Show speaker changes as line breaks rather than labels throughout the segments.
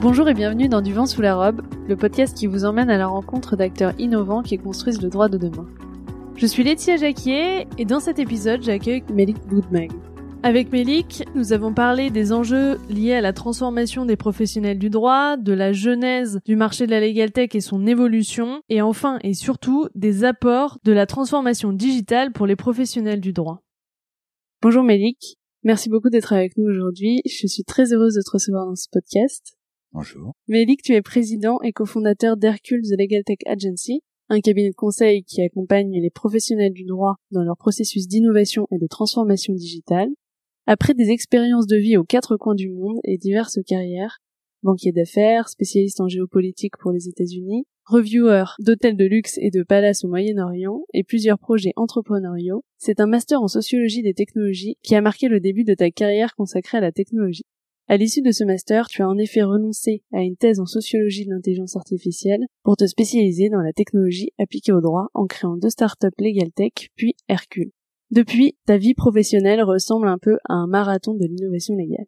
Bonjour et bienvenue dans Du vent sous la robe, le podcast qui vous emmène à la rencontre d'acteurs innovants qui construisent le droit de demain. Je suis Laetitia Jacquier et dans cet épisode, j'accueille Melik Boudmeg. Avec Melik, nous avons parlé des enjeux liés à la transformation des professionnels du droit, de la genèse du marché de la legal tech et son évolution, et enfin et surtout des apports de la transformation digitale pour les professionnels du droit. Bonjour Melik, merci beaucoup d'être avec nous aujourd'hui. Je suis très heureuse de te recevoir dans ce podcast.
Bonjour.
Melik, tu es président et cofondateur d'Hercule The Legal Tech Agency, un cabinet de conseil qui accompagne les professionnels du droit dans leur processus d'innovation et de transformation digitale. Après des expériences de vie aux quatre coins du monde et diverses carrières, banquier d'affaires, spécialiste en géopolitique pour les États-Unis, reviewer d'hôtels de luxe et de palaces au Moyen-Orient et plusieurs projets entrepreneuriaux, c'est un master en sociologie des technologies qui a marqué le début de ta carrière consacrée à la technologie. À l'issue de ce master, tu as en effet renoncé à une thèse en sociologie de l'intelligence artificielle pour te spécialiser dans la technologie appliquée au droit en créant deux startups Legal Tech puis Hercule. Depuis, ta vie professionnelle ressemble un peu à un marathon de l'innovation légale.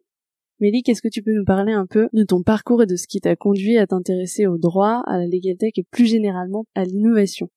Mélie, quest ce que tu peux nous parler un peu de ton parcours et de ce qui t'a conduit à t'intéresser au droit, à la legal tech et plus généralement à l'innovation?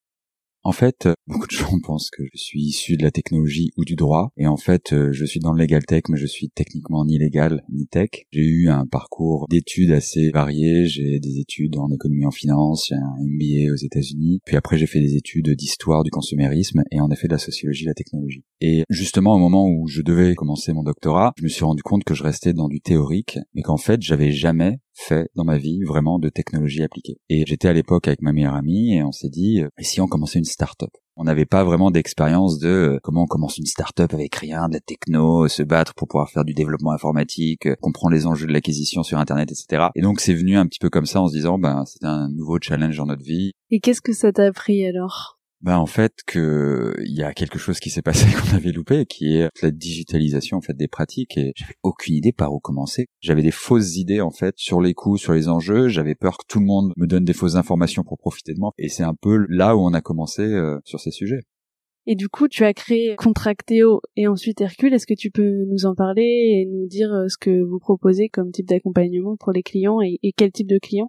En fait, euh, beaucoup de gens pensent que je suis issu de la technologie ou du droit, et en fait, euh, je suis dans le legal tech, mais je suis techniquement ni légal ni tech. J'ai eu un parcours d'études assez varié. J'ai des études en économie en finance, j'ai un MBA aux États-Unis, puis après j'ai fait des études d'histoire du consumérisme et en effet de la sociologie de la technologie. Et justement, au moment où je devais commencer mon doctorat, je me suis rendu compte que je restais dans du théorique, mais qu'en fait, j'avais jamais fait dans ma vie vraiment de technologie appliquée. Et j'étais à l'époque avec ma meilleure amie et on s'est dit, euh, et si on commençait une start-up? On n'avait pas vraiment d'expérience de euh, comment on commence une start-up avec rien, de la techno, se battre pour pouvoir faire du développement informatique, euh, comprendre les enjeux de l'acquisition sur Internet, etc. Et donc c'est venu un petit peu comme ça en se disant, ben c'est un nouveau challenge dans notre vie.
Et qu'est-ce que ça t'a appris alors?
Bah en fait que il y a quelque chose qui s'est passé qu'on avait loupé qui est la digitalisation en fait des pratiques et j'avais aucune idée par où commencer. J'avais des fausses idées en fait sur les coûts, sur les enjeux, j'avais peur que tout le monde me donne des fausses informations pour profiter de moi et c'est un peu là où on a commencé euh, sur ces sujets.
Et du coup, tu as créé Contracteo et ensuite Hercule. Est-ce que tu peux nous en parler et nous dire euh, ce que vous proposez comme type d'accompagnement pour les clients et, et quel type de clients?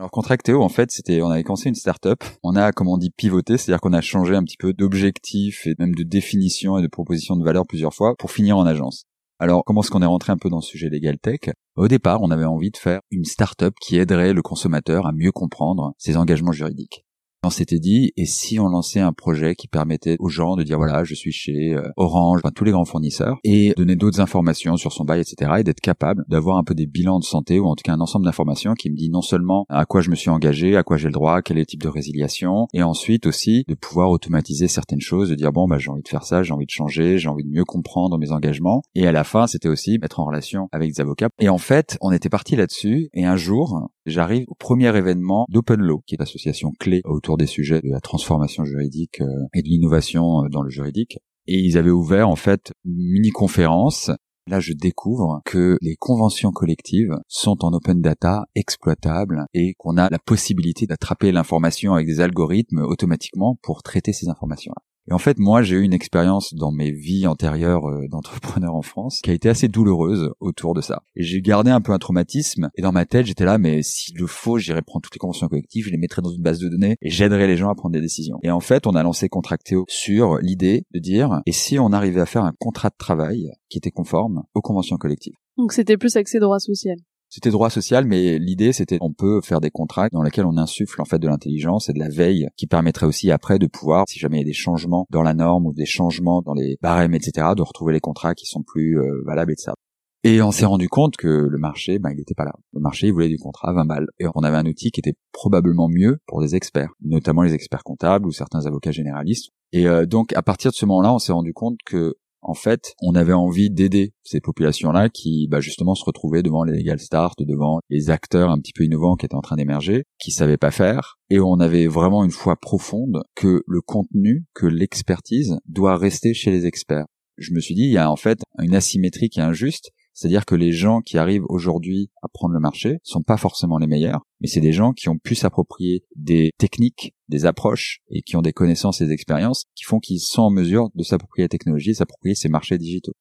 Alors Contracteo, en fait, c'était, on avait commencé une startup. On a, comme on dit, pivoté, c'est-à-dire qu'on a changé un petit peu d'objectif et même de définition et de proposition de valeur plusieurs fois pour finir en agence. Alors, comment est-ce qu'on est rentré un peu dans ce sujet légal tech? Au départ, on avait envie de faire une startup qui aiderait le consommateur à mieux comprendre ses engagements juridiques. On s'était dit, et si on lançait un projet qui permettait aux gens de dire voilà, je suis chez euh, Orange, enfin, tous les grands fournisseurs, et donner d'autres informations sur son bail, etc., et d'être capable d'avoir un peu des bilans de santé ou en tout cas un ensemble d'informations qui me dit non seulement à quoi je me suis engagé, à quoi j'ai le droit, quel est le type de résiliation, et ensuite aussi de pouvoir automatiser certaines choses, de dire bon bah j'ai envie de faire ça, j'ai envie de changer, j'ai envie de mieux comprendre mes engagements, et à la fin c'était aussi mettre en relation avec des avocats. Et en fait, on était parti là-dessus, et un jour, j'arrive au premier événement d'Open Law, qui est l'association clé autour des sujets de la transformation juridique euh, et de l'innovation euh, dans le juridique. Et ils avaient ouvert en fait une mini-conférence Là, je découvre que les conventions collectives sont en open data exploitables et qu'on a la possibilité d'attraper l'information avec des algorithmes automatiquement pour traiter ces informations-là. Et en fait, moi, j'ai eu une expérience dans mes vies antérieures euh, d'entrepreneur en France qui a été assez douloureuse autour de ça. Et j'ai gardé un peu un traumatisme. Et dans ma tête, j'étais là, mais s'il le faut, j'irai prendre toutes les conventions collectives, je les mettrai dans une base de données et j'aiderai les gens à prendre des décisions. Et en fait, on a lancé Contracteo sur l'idée de dire, et si on arrivait à faire un contrat de travail qui était conforme aux conventions collectives?
Donc c'était plus accès droit social.
C'était droit social, mais l'idée c'était on peut faire des contrats dans lesquels on insuffle en fait de l'intelligence et de la veille qui permettrait aussi après de pouvoir, si jamais il y a des changements dans la norme ou des changements dans les barèmes, etc., de retrouver les contrats qui sont plus euh, valables et de ça. Et on s'est rendu compte que le marché, ben, il n'était pas là. Le marché, voulait du contrat à 20 balles. Et on avait un outil qui était probablement mieux pour des experts, notamment les experts comptables ou certains avocats généralistes. Et euh, donc, à partir de ce moment-là, on s'est rendu compte que en fait, on avait envie d'aider ces populations-là qui, bah, justement, se retrouvaient devant les legal start, devant les acteurs un petit peu innovants qui étaient en train d'émerger, qui savaient pas faire, et on avait vraiment une foi profonde que le contenu, que l'expertise doit rester chez les experts. Je me suis dit, il y a en fait une asymétrie qui est injuste, c'est-à-dire que les gens qui arrivent aujourd'hui à prendre le marché sont pas forcément les meilleurs, mais c'est des gens qui ont pu s'approprier des techniques, des approches et qui ont des connaissances et des expériences qui font qu'ils sont en mesure de s'approprier la technologie, s'approprier ces marchés digitaux.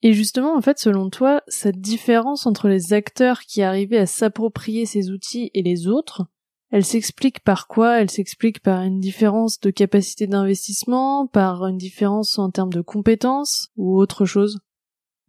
Et justement, en fait, selon toi, cette différence entre les acteurs qui arrivaient à s'approprier ces outils et les autres, elle s'explique par quoi? Elle s'explique par une différence de capacité d'investissement, par une différence en termes de compétences ou autre chose?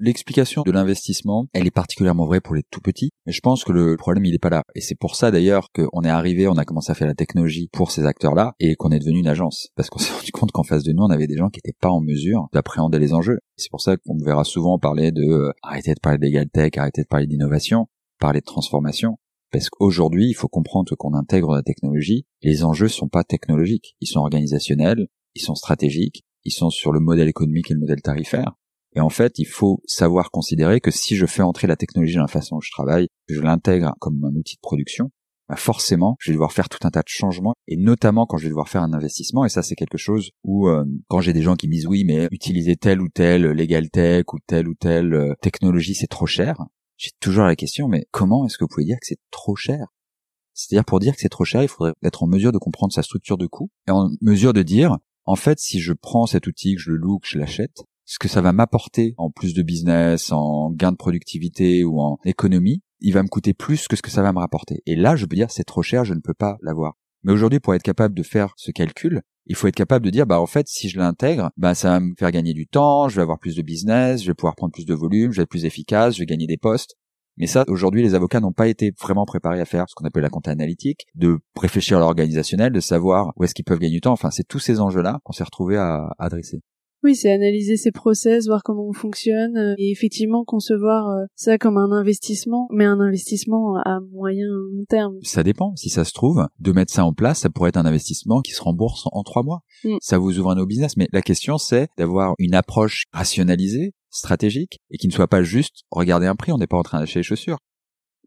L'explication de l'investissement, elle est particulièrement vraie pour les tout petits, mais je pense que le problème il est pas là. Et c'est pour ça d'ailleurs qu'on est arrivé, on a commencé à faire la technologie pour ces acteurs-là et qu'on est devenu une agence. Parce qu'on s'est rendu compte qu'en face de nous, on avait des gens qui n'étaient pas en mesure d'appréhender les enjeux. C'est pour ça qu'on me verra souvent parler de euh, arrêter de parler d'égal tech, arrêter de parler d'innovation, parler de transformation. Parce qu'aujourd'hui, il faut comprendre qu'on intègre la technologie. Les enjeux sont pas technologiques, ils sont organisationnels, ils sont stratégiques, ils sont sur le modèle économique et le modèle tarifaire. Et en fait, il faut savoir considérer que si je fais entrer la technologie dans la façon dont je travaille, je l'intègre comme un outil de production, bah forcément, je vais devoir faire tout un tas de changements, et notamment quand je vais devoir faire un investissement. Et ça, c'est quelque chose où, euh, quand j'ai des gens qui me disent oui, mais utiliser telle ou telle legal tech ou telle ou telle euh, technologie, c'est trop cher. J'ai toujours la question, mais comment est-ce que vous pouvez dire que c'est trop cher? C'est-à-dire, pour dire que c'est trop cher, il faudrait être en mesure de comprendre sa structure de coût et en mesure de dire, en fait, si je prends cet outil, que je le loue, que je l'achète, ce que ça va m'apporter en plus de business, en gain de productivité ou en économie, il va me coûter plus que ce que ça va me rapporter. Et là, je peux dire c'est trop cher, je ne peux pas l'avoir. Mais aujourd'hui, pour être capable de faire ce calcul, il faut être capable de dire bah en fait si je l'intègre, bah ça va me faire gagner du temps, je vais avoir plus de business, je vais pouvoir prendre plus de volume, je vais être plus efficace, je vais gagner des postes. Mais ça, aujourd'hui, les avocats n'ont pas été vraiment préparés à faire ce qu'on appelle la compta analytique, de réfléchir à l'organisationnel, de savoir où est-ce qu'ils peuvent gagner du temps. Enfin, c'est tous ces enjeux-là qu'on s'est retrouvé à adresser.
Oui, c'est analyser ses process, voir comment on fonctionne, euh, et effectivement concevoir euh, ça comme un investissement, mais un investissement à moyen long terme.
Ça dépend. Si ça se trouve, de mettre ça en place, ça pourrait être un investissement qui se rembourse en trois mois. Mm. Ça vous ouvre un nouveau business. Mais la question, c'est d'avoir une approche rationalisée, stratégique, et qui ne soit pas juste regarder un prix. On n'est pas en train d'acheter les chaussures.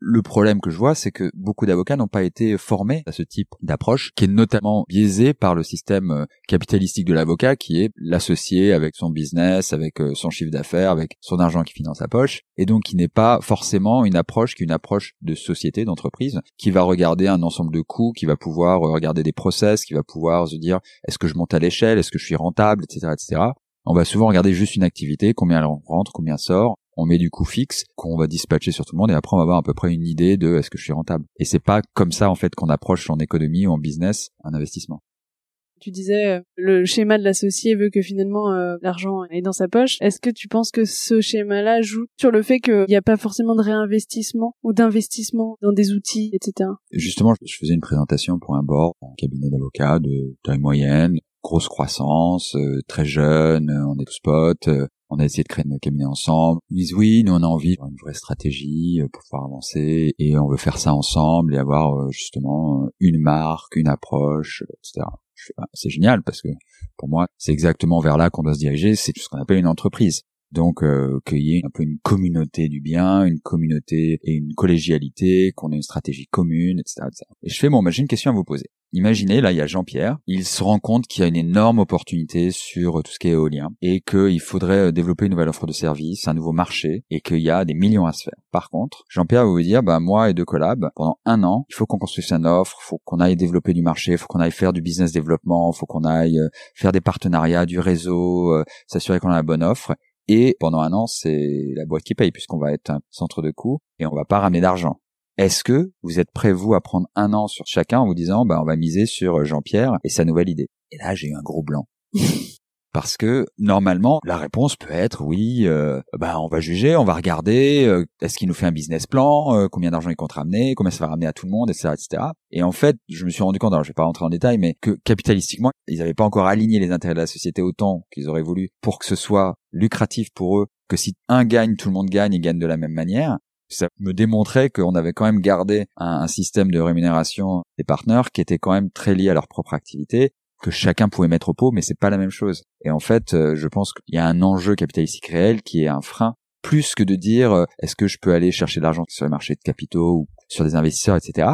Le problème que je vois, c'est que beaucoup d'avocats n'ont pas été formés à ce type d'approche, qui est notamment biaisé par le système euh, capitalistique de l'avocat, qui est l'associé avec son business, avec euh, son chiffre d'affaires, avec son argent qui finance sa poche, et donc qui n'est pas forcément une approche qui est une approche de société, d'entreprise, qui va regarder un ensemble de coûts, qui va pouvoir regarder des process, qui va pouvoir se dire est-ce que je monte à l'échelle, est-ce que je suis rentable, etc., etc. On va souvent regarder juste une activité, combien elle rentre, combien sort, on met du coût fixe qu'on va dispatcher sur tout le monde et après on va avoir à peu près une idée de est-ce que je suis rentable. Et c'est pas comme ça en fait qu'on approche en économie ou en business un investissement.
Tu disais euh, le schéma de l'associé veut que finalement euh, l'argent est dans sa poche. Est-ce que tu penses que ce schéma-là joue sur le fait qu'il n'y a pas forcément de réinvestissement ou d'investissement dans des outils, etc.
Justement, je faisais une présentation pour un board, un cabinet d'avocats de taille moyenne, grosse croissance, euh, très jeune, on est tous potes, on a essayé de créer notre cabinet ensemble. Ils disent oui, nous on a envie d'avoir une vraie stratégie euh, pour pouvoir avancer et on veut faire ça ensemble et avoir euh, justement une marque, une approche, etc. Bah, c'est génial parce que pour moi c'est exactement vers là qu'on doit se diriger. C'est tout ce qu'on appelle une entreprise. Donc euh, qu'il y ait un peu une communauté du bien, une communauté et une collégialité, qu'on ait une stratégie commune, etc., Et je fais bon, bah, j'ai une question à vous poser. Imaginez, là, il y a Jean-Pierre, il se rend compte qu'il y a une énorme opportunité sur tout ce qui est éolien et qu'il faudrait euh, développer une nouvelle offre de service, un nouveau marché et qu'il y a des millions à se faire. Par contre, Jean-Pierre va vous dire, bah, moi et deux collabs, pendant un an, il faut qu'on construise une offre, faut qu'on aille développer du marché, faut qu'on aille faire du business développement, faut qu'on aille euh, faire des partenariats, du réseau, s'assurer qu'on a la bonne offre et pendant un an, c'est la boîte qui paye puisqu'on va être un centre de coût et on va pas ramener d'argent. Est-ce que vous êtes prêt, vous, à prendre un an sur chacun en vous disant, bah, on va miser sur Jean-Pierre et sa nouvelle idée? Et là, j'ai eu un gros blanc. Parce que normalement, la réponse peut être oui, euh, bah on va juger, on va regarder, euh, est-ce qu'il nous fait un business plan, euh, combien d'argent il compte ramener, combien ça va ramener à tout le monde, etc., etc. Et en fait, je me suis rendu compte, alors je vais pas rentrer en détail, mais que capitalistiquement, ils n'avaient pas encore aligné les intérêts de la société autant qu'ils auraient voulu pour que ce soit lucratif pour eux, que si un gagne, tout le monde gagne et gagne de la même manière. Ça me démontrait qu'on avait quand même gardé un, un système de rémunération des partenaires qui était quand même très lié à leur propre activité que chacun pouvait mettre au pot, mais c'est pas la même chose. Et en fait, euh, je pense qu'il y a un enjeu capitalistique réel qui est un frein, plus que de dire euh, est-ce que je peux aller chercher de l'argent sur les marchés de capitaux ou sur des investisseurs, etc.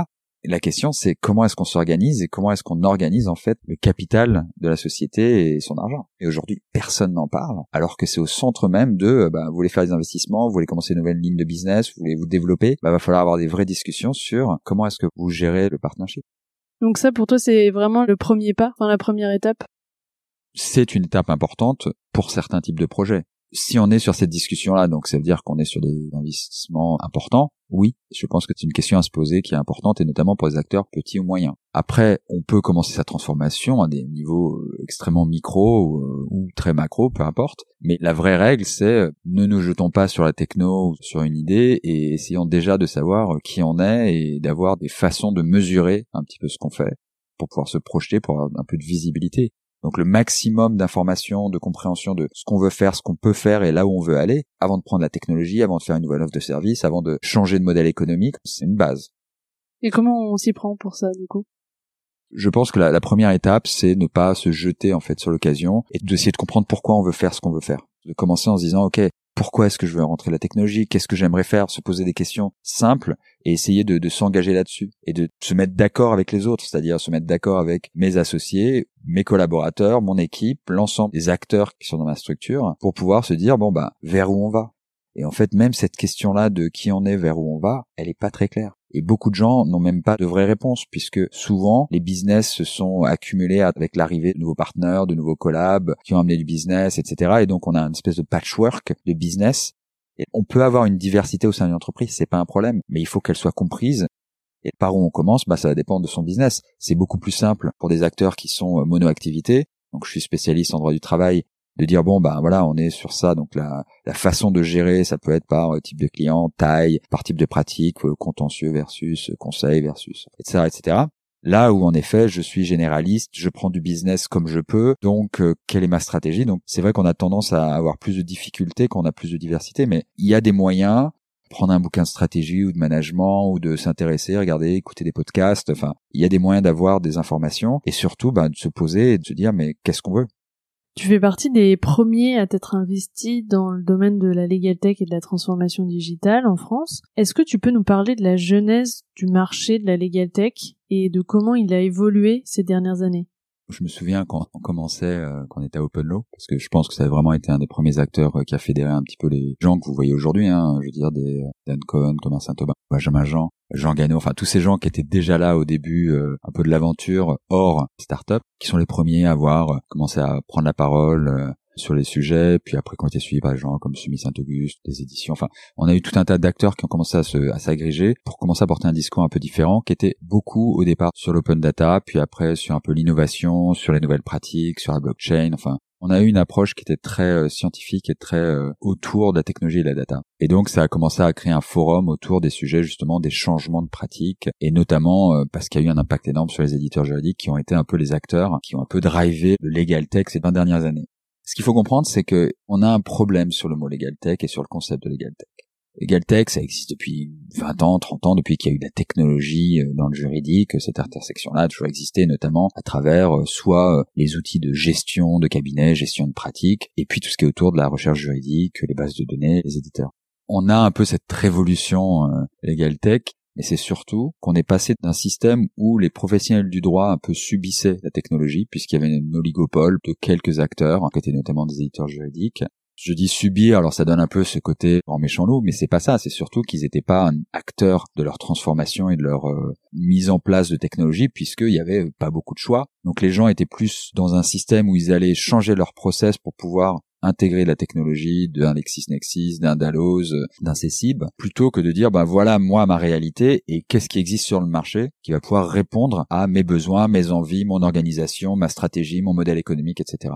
La question, c'est comment est-ce qu'on s'organise et comment est-ce qu'on organise en fait le capital de la société et son argent. Et aujourd'hui, personne n'en parle, alors que c'est au centre même de, euh, bah, vous voulez faire des investissements, vous voulez commencer une nouvelle ligne de business, vous voulez vous développer, bah, va falloir avoir des vraies discussions sur comment est-ce que vous gérez le partnership.
Donc ça, pour toi, c'est vraiment le premier pas, enfin la première étape?
C'est une étape importante pour certains types de projets. Si on est sur cette discussion-là, donc ça veut dire qu'on est sur des investissements importants, oui, je pense que c'est une question à se poser qui est importante et notamment pour les acteurs petits ou moyens. Après, on peut commencer sa transformation à des niveaux euh, extrêmement micro euh, ou, très macro, peu importe. Mais la vraie règle, c'est euh, ne nous jetons pas sur la techno ou sur une idée et essayons déjà de savoir qui on est et d'avoir des façons de mesurer un petit peu ce qu'on fait pour pouvoir se projeter, pour avoir un peu de visibilité. Donc le maximum d'informations, de compréhension de ce qu'on veut faire, ce qu'on peut faire et là où on veut aller, avant de prendre la technologie, avant de faire une nouvelle offre de service, avant de changer de modèle économique, c'est une base.
Et comment on s'y prend pour ça du coup?
Je pense que la, la première étape, c'est ne pas se jeter en fait sur l'occasion et d'essayer de comprendre pourquoi on veut faire ce qu'on veut faire. De commencer en se disant, ok, pourquoi est-ce que je veux rentrer la technologie, qu'est-ce que j'aimerais faire, se poser des questions simples et essayer de, s'engager là-dessus et de se mettre d'accord avec les autres, c'est-à-dire se mettre d'accord avec mes associés, mes collaborateurs, mon équipe, l'ensemble des acteurs qui sont dans ma structure pour pouvoir se dire bon bah vers où on va? Et en fait, même cette question-là de qui on est, vers où on va, elle est pas très claire. Et beaucoup de gens n'ont même pas de vraies réponses puisque souvent les business se sont accumulés avec l'arrivée de nouveaux partenaires, de nouveaux collabs qui ont amené du business, etc. Et donc on a une espèce de patchwork de business. Et on peut avoir une diversité au sein d'une entreprise, c'est pas un problème, mais il faut qu'elle soit comprise. Et par où on commence, bah ça dépend de son business. C'est beaucoup plus simple pour des acteurs qui sont euh, mono-activité. Donc je suis spécialiste en droit du travail de dire bon ben voilà on est sur ça. Donc la, la façon de gérer ça peut être par euh, type de client taille par type de pratique euh, contentieux versus euh, conseil versus etc etc là où en effet je suis généraliste je prends du business comme je peux. Donc quelle est ma stratégie? Donc c'est vrai qu'on a tendance à avoir plus de difficultés qu'on a plus de diversité mais il y a des moyens. Prendre un bouquin de stratégie ou de management ou de s'intéresser, regarder, écouter des podcasts. Enfin, il y a des moyens d'avoir des informations et surtout bah, de se poser et de se dire mais qu'est-ce qu'on veut?
Tu fais partie des premiers à t'être investi dans le domaine de la legal tech et de la transformation digitale en France. Est-ce que tu peux nous parler de la genèse du marché de la legal tech et de comment il a évolué ces dernières années?
Je me souviens quand on commençait, euh, quand on était à Open Law, parce que je pense que ça a vraiment été un des premiers acteurs euh, qui a fédéré un petit peu les gens que vous voyez aujourd'hui, hein, je veux dire des euh, Dan Cohen, Thomas Saint-Aubin, Benjamin Jean, Jean Gano, enfin tous ces gens qui étaient déjà là au début un peu de l'aventure hors startup, qui sont les premiers à avoir commencé à prendre la parole, sur les sujets, puis après quand on été suivi par des gens comme Sumi Saint-Auguste, des éditions, enfin, on a eu tout un tas d'acteurs qui ont commencé à se, à s'agréger pour commencer à porter un discours un peu différent, qui était beaucoup au départ sur l'open data, puis après sur un peu l'innovation, sur les nouvelles pratiques, sur la blockchain, enfin, on a eu une approche qui était très euh, scientifique et très euh, autour de la technologie et de la data. Et donc ça a commencé à créer un forum autour des sujets justement des changements de pratiques et notamment euh, parce qu'il y a eu un impact énorme sur les éditeurs juridiques qui ont été un peu les acteurs qui ont un peu drivé le legal tech ces 20 dernières années. Ce qu'il faut comprendre, c'est que on a un problème sur le mot legal tech et sur le concept de legal tech. Legal tech, ça existe depuis 20 ans, 30 ans, depuis qu'il y a eu de la technologie euh, dans le juridique. Cette intersection-là a toujours existé, notamment à travers euh, soit euh, les outils de gestion de cabinet, gestion de pratique, et puis tout ce qui est autour de la recherche juridique, les bases de données, les éditeurs. On a un peu cette révolution legal tech et c'est surtout qu'on est passé d'un système où les professionnels du droit un peu subissaient la technologie, puisqu'il y avait un oligopole de quelques acteurs, qui étaient notamment des éditeurs juridiques. Je dis subir, alors ça donne un peu ce côté en méchant loup, mais c'est pas ça, c'est surtout qu'ils n'étaient pas un acteur de leur transformation et de leur euh, mise en place de technologie, puisqu'il y avait pas beaucoup de choix. Donc les gens étaient plus dans un système où ils allaient changer leur process pour pouvoir intégrer la technologie d'un LexisNexis, d'un Dalloz, d'un Cessib, plutôt que de dire ben voilà moi ma réalité et qu'est-ce qui existe sur le marché qui va pouvoir répondre à mes besoins, mes envies, mon organisation, ma stratégie, mon modèle économique, etc.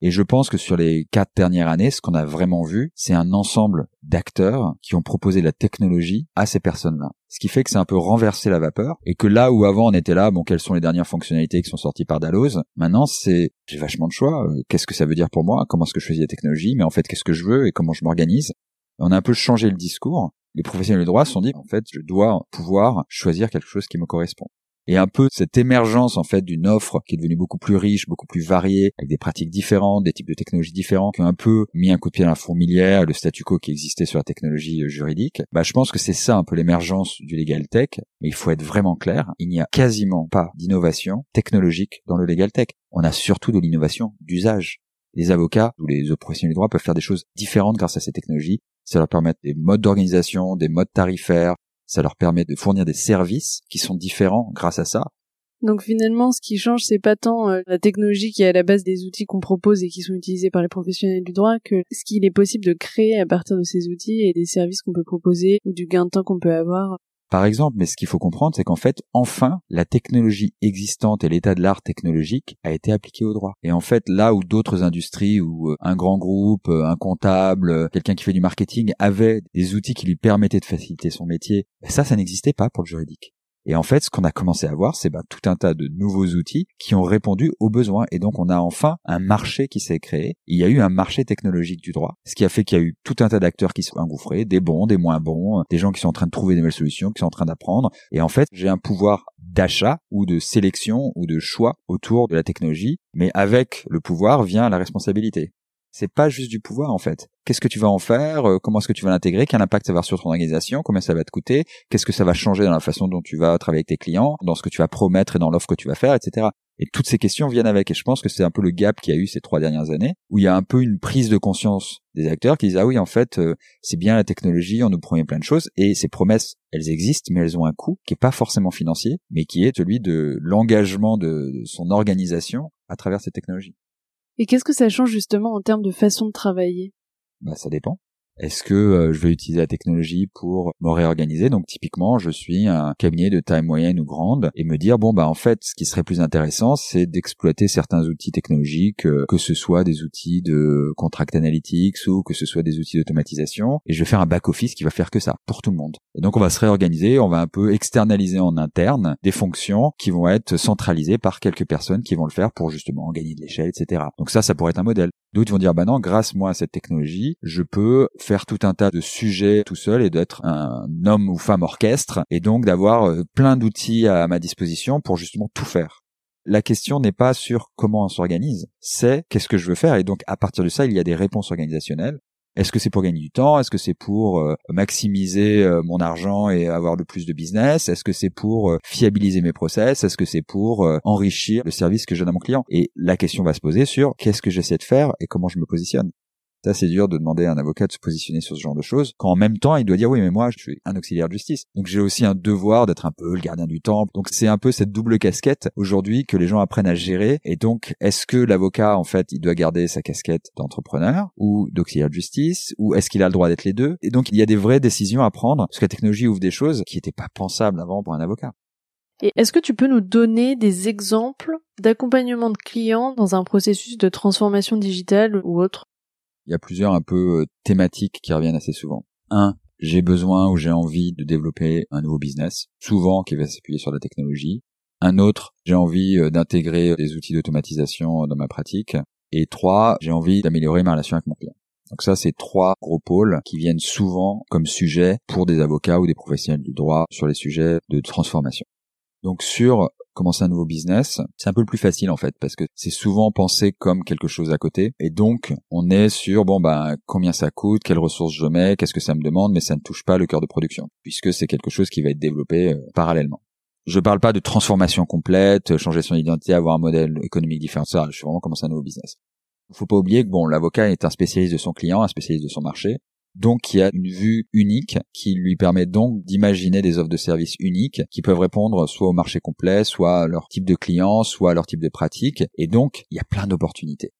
Et je pense que sur les quatre dernières années, ce qu'on a vraiment vu, c'est un ensemble d'acteurs qui ont proposé la technologie à ces personnes-là. Ce qui fait que c'est un peu renversé la vapeur et que là où avant on était là, bon, quelles sont les dernières fonctionnalités qui sont sorties par Dalloz? Maintenant, c'est j'ai vachement de choix. Euh, qu'est-ce que ça veut dire pour moi? Comment est-ce que je choisis la technologie? Mais en fait, qu'est-ce que je veux et comment je m'organise? On a un peu changé le discours. Les professionnels du droit se sont dit, en fait, je dois pouvoir choisir quelque chose qui me correspond et un peu cette émergence en fait d'une offre qui est devenue beaucoup plus riche, beaucoup plus variée, avec des pratiques différentes, des types de technologies différents, qui ont un peu mis un coup de pied dans la fourmilière, le statu quo qui existait sur la technologie euh, juridique. Bah, je pense que c'est ça un peu l'émergence du legal tech. Mais il faut être vraiment clair, il n'y a quasiment pas d'innovation technologique dans le legal tech. On a surtout de l'innovation d'usage. Les avocats ou les professionnels du droit peuvent faire des choses différentes grâce à ces technologies. Ça leur permet des modes d'organisation, des modes tarifaires, ça leur permet de fournir des services qui sont différents grâce à ça.
Donc finalement, ce qui change, c'est pas tant euh, la technologie qui est à la base des outils qu'on propose et qui sont utilisés par les professionnels du droit que ce qu'il est possible de créer à partir de ces outils et des services qu'on peut proposer ou du gain de temps qu'on peut avoir.
Par exemple, mais ce qu'il faut comprendre, c'est qu'en fait, enfin, la technologie existante et l'état de l'art technologique a été appliqué au droit. Et en fait, là où d'autres industries, ou euh, un grand groupe, euh, un comptable, quelqu'un qui fait du marketing avait des outils qui lui permettaient de faciliter son métier, ça, ça n'existait pas pour le juridique. Et en fait, ce qu'on a commencé à voir, c'est ben, tout un tas de nouveaux outils qui ont répondu aux besoins. Et donc, on a enfin un marché qui s'est créé. Il y a eu un marché technologique du droit, ce qui a fait qu'il y a eu tout un tas d'acteurs qui sont engouffrés, des bons, des moins bons, des gens qui sont en train de trouver des nouvelles solutions, qui sont en train d'apprendre. Et en fait, j'ai un pouvoir d'achat ou de sélection ou de choix autour de la technologie, mais avec le pouvoir vient la responsabilité. C'est pas juste du pouvoir en fait. Qu'est-ce que tu vas en faire? Euh, Comment est-ce que tu vas l'intégrer? Quel impact ça va avoir sur ton organisation? Combien ça va te coûter? Qu'est-ce que ça va changer dans la façon dont tu vas travailler avec tes clients, dans ce que tu vas promettre et dans l'offre que tu vas faire, etc. Et toutes ces questions viennent avec. Et je pense que c'est un peu le gap qu'il y a eu ces trois dernières années, où il y a un peu une prise de conscience des acteurs qui disent ah oui en fait euh, c'est bien la technologie, on nous promet plein de choses et ces promesses elles existent mais elles ont un coût qui est pas forcément financier, mais qui est celui de l'engagement de son organisation à travers ces technologies.
Et qu'est-ce que ça change justement en termes de façon de travailler?
Bah ça dépend. Est-ce que euh, je vais utiliser la technologie pour me réorganiser? Donc typiquement, je suis un cabinet de taille moyenne ou grande et me dire bon bah en fait, ce qui serait plus intéressant, c'est d'exploiter certains outils technologiques, euh, que ce soit des outils de contract analytics ou que ce soit des outils d'automatisation, et je vais faire un back office qui va faire que ça pour tout le monde. Et donc on va se réorganiser, on va un peu externaliser en interne des fonctions qui vont être centralisées par quelques personnes qui vont le faire pour justement gagner de l'échelle, etc. Donc ça, ça pourrait être un modèle. D'autres vont dire bah non, grâce moi à cette technologie, je peux faire tout un tas de sujets tout seul et d'être un homme ou femme orchestre et donc d'avoir euh, plein d'outils à ma disposition pour justement tout faire. La question n'est pas sur comment on s'organise, c'est qu'est-ce que je veux faire et donc à partir de ça, il y a des réponses organisationnelles est-ce que c'est pour gagner du temps? Est-ce que c'est pour euh, maximiser euh, mon argent et avoir le plus de business? Est-ce que c'est pour fiabiliser mes process? Est-ce que c'est pour enrichir le service que je donne à mon client? Et la question va se poser sur qu'est-ce que j'essaie de faire et comment je me positionne. Ça, c'est dur de demander à un avocat de se positionner sur ce genre de choses, quand en même temps, il doit dire oui, mais moi, je suis un auxiliaire de justice. Donc, j'ai aussi un devoir d'être un peu le gardien du temple. Donc, c'est un peu cette double casquette aujourd'hui que les gens apprennent à gérer. Et donc, est-ce que l'avocat, en fait, il doit garder sa casquette d'entrepreneur ou d'auxiliaire de justice, ou est-ce qu'il a le droit d'être les deux? Et donc, il y a des vraies décisions à prendre, parce que la technologie ouvre des choses qui n'étaient pas pensables avant pour un avocat.
Et est-ce que tu peux nous donner des exemples d'accompagnement de clients dans un processus de transformation digitale ou autre?
Il y a plusieurs un peu euh, thématiques qui reviennent assez souvent. Un, j'ai besoin ou j'ai envie de développer un nouveau business, souvent qui va s'appuyer sur la technologie. Un autre, j'ai envie euh, d'intégrer des outils d'automatisation dans ma pratique. Et trois, j'ai envie d'améliorer ma relation avec mon client. Donc ça, c'est trois gros pôles qui viennent souvent comme sujet pour des avocats ou des professionnels du droit sur les sujets de transformation. Donc sur commencer un nouveau business, c'est un peu plus facile en fait parce que c'est souvent pensé comme quelque chose à côté et donc on est sur bon ben combien ça coûte, quelles ressources je mets, qu'est-ce que ça me demande, mais ça ne touche pas le cœur de production puisque c'est quelque chose qui va être développé euh, parallèlement. Je parle pas de transformation complète, changer son identité, avoir un modèle économique différent. Ça, je suis vraiment commencer un nouveau business. Faut pas oublier que bon, l'avocat est un spécialiste de son client, un spécialiste de son marché. Donc il y a une vue unique qui lui permet donc d'imaginer des offres de services uniques qui peuvent répondre soit au marché complet, soit à leur type de client, soit à leur type de pratique. Et donc il y a plein d'opportunités.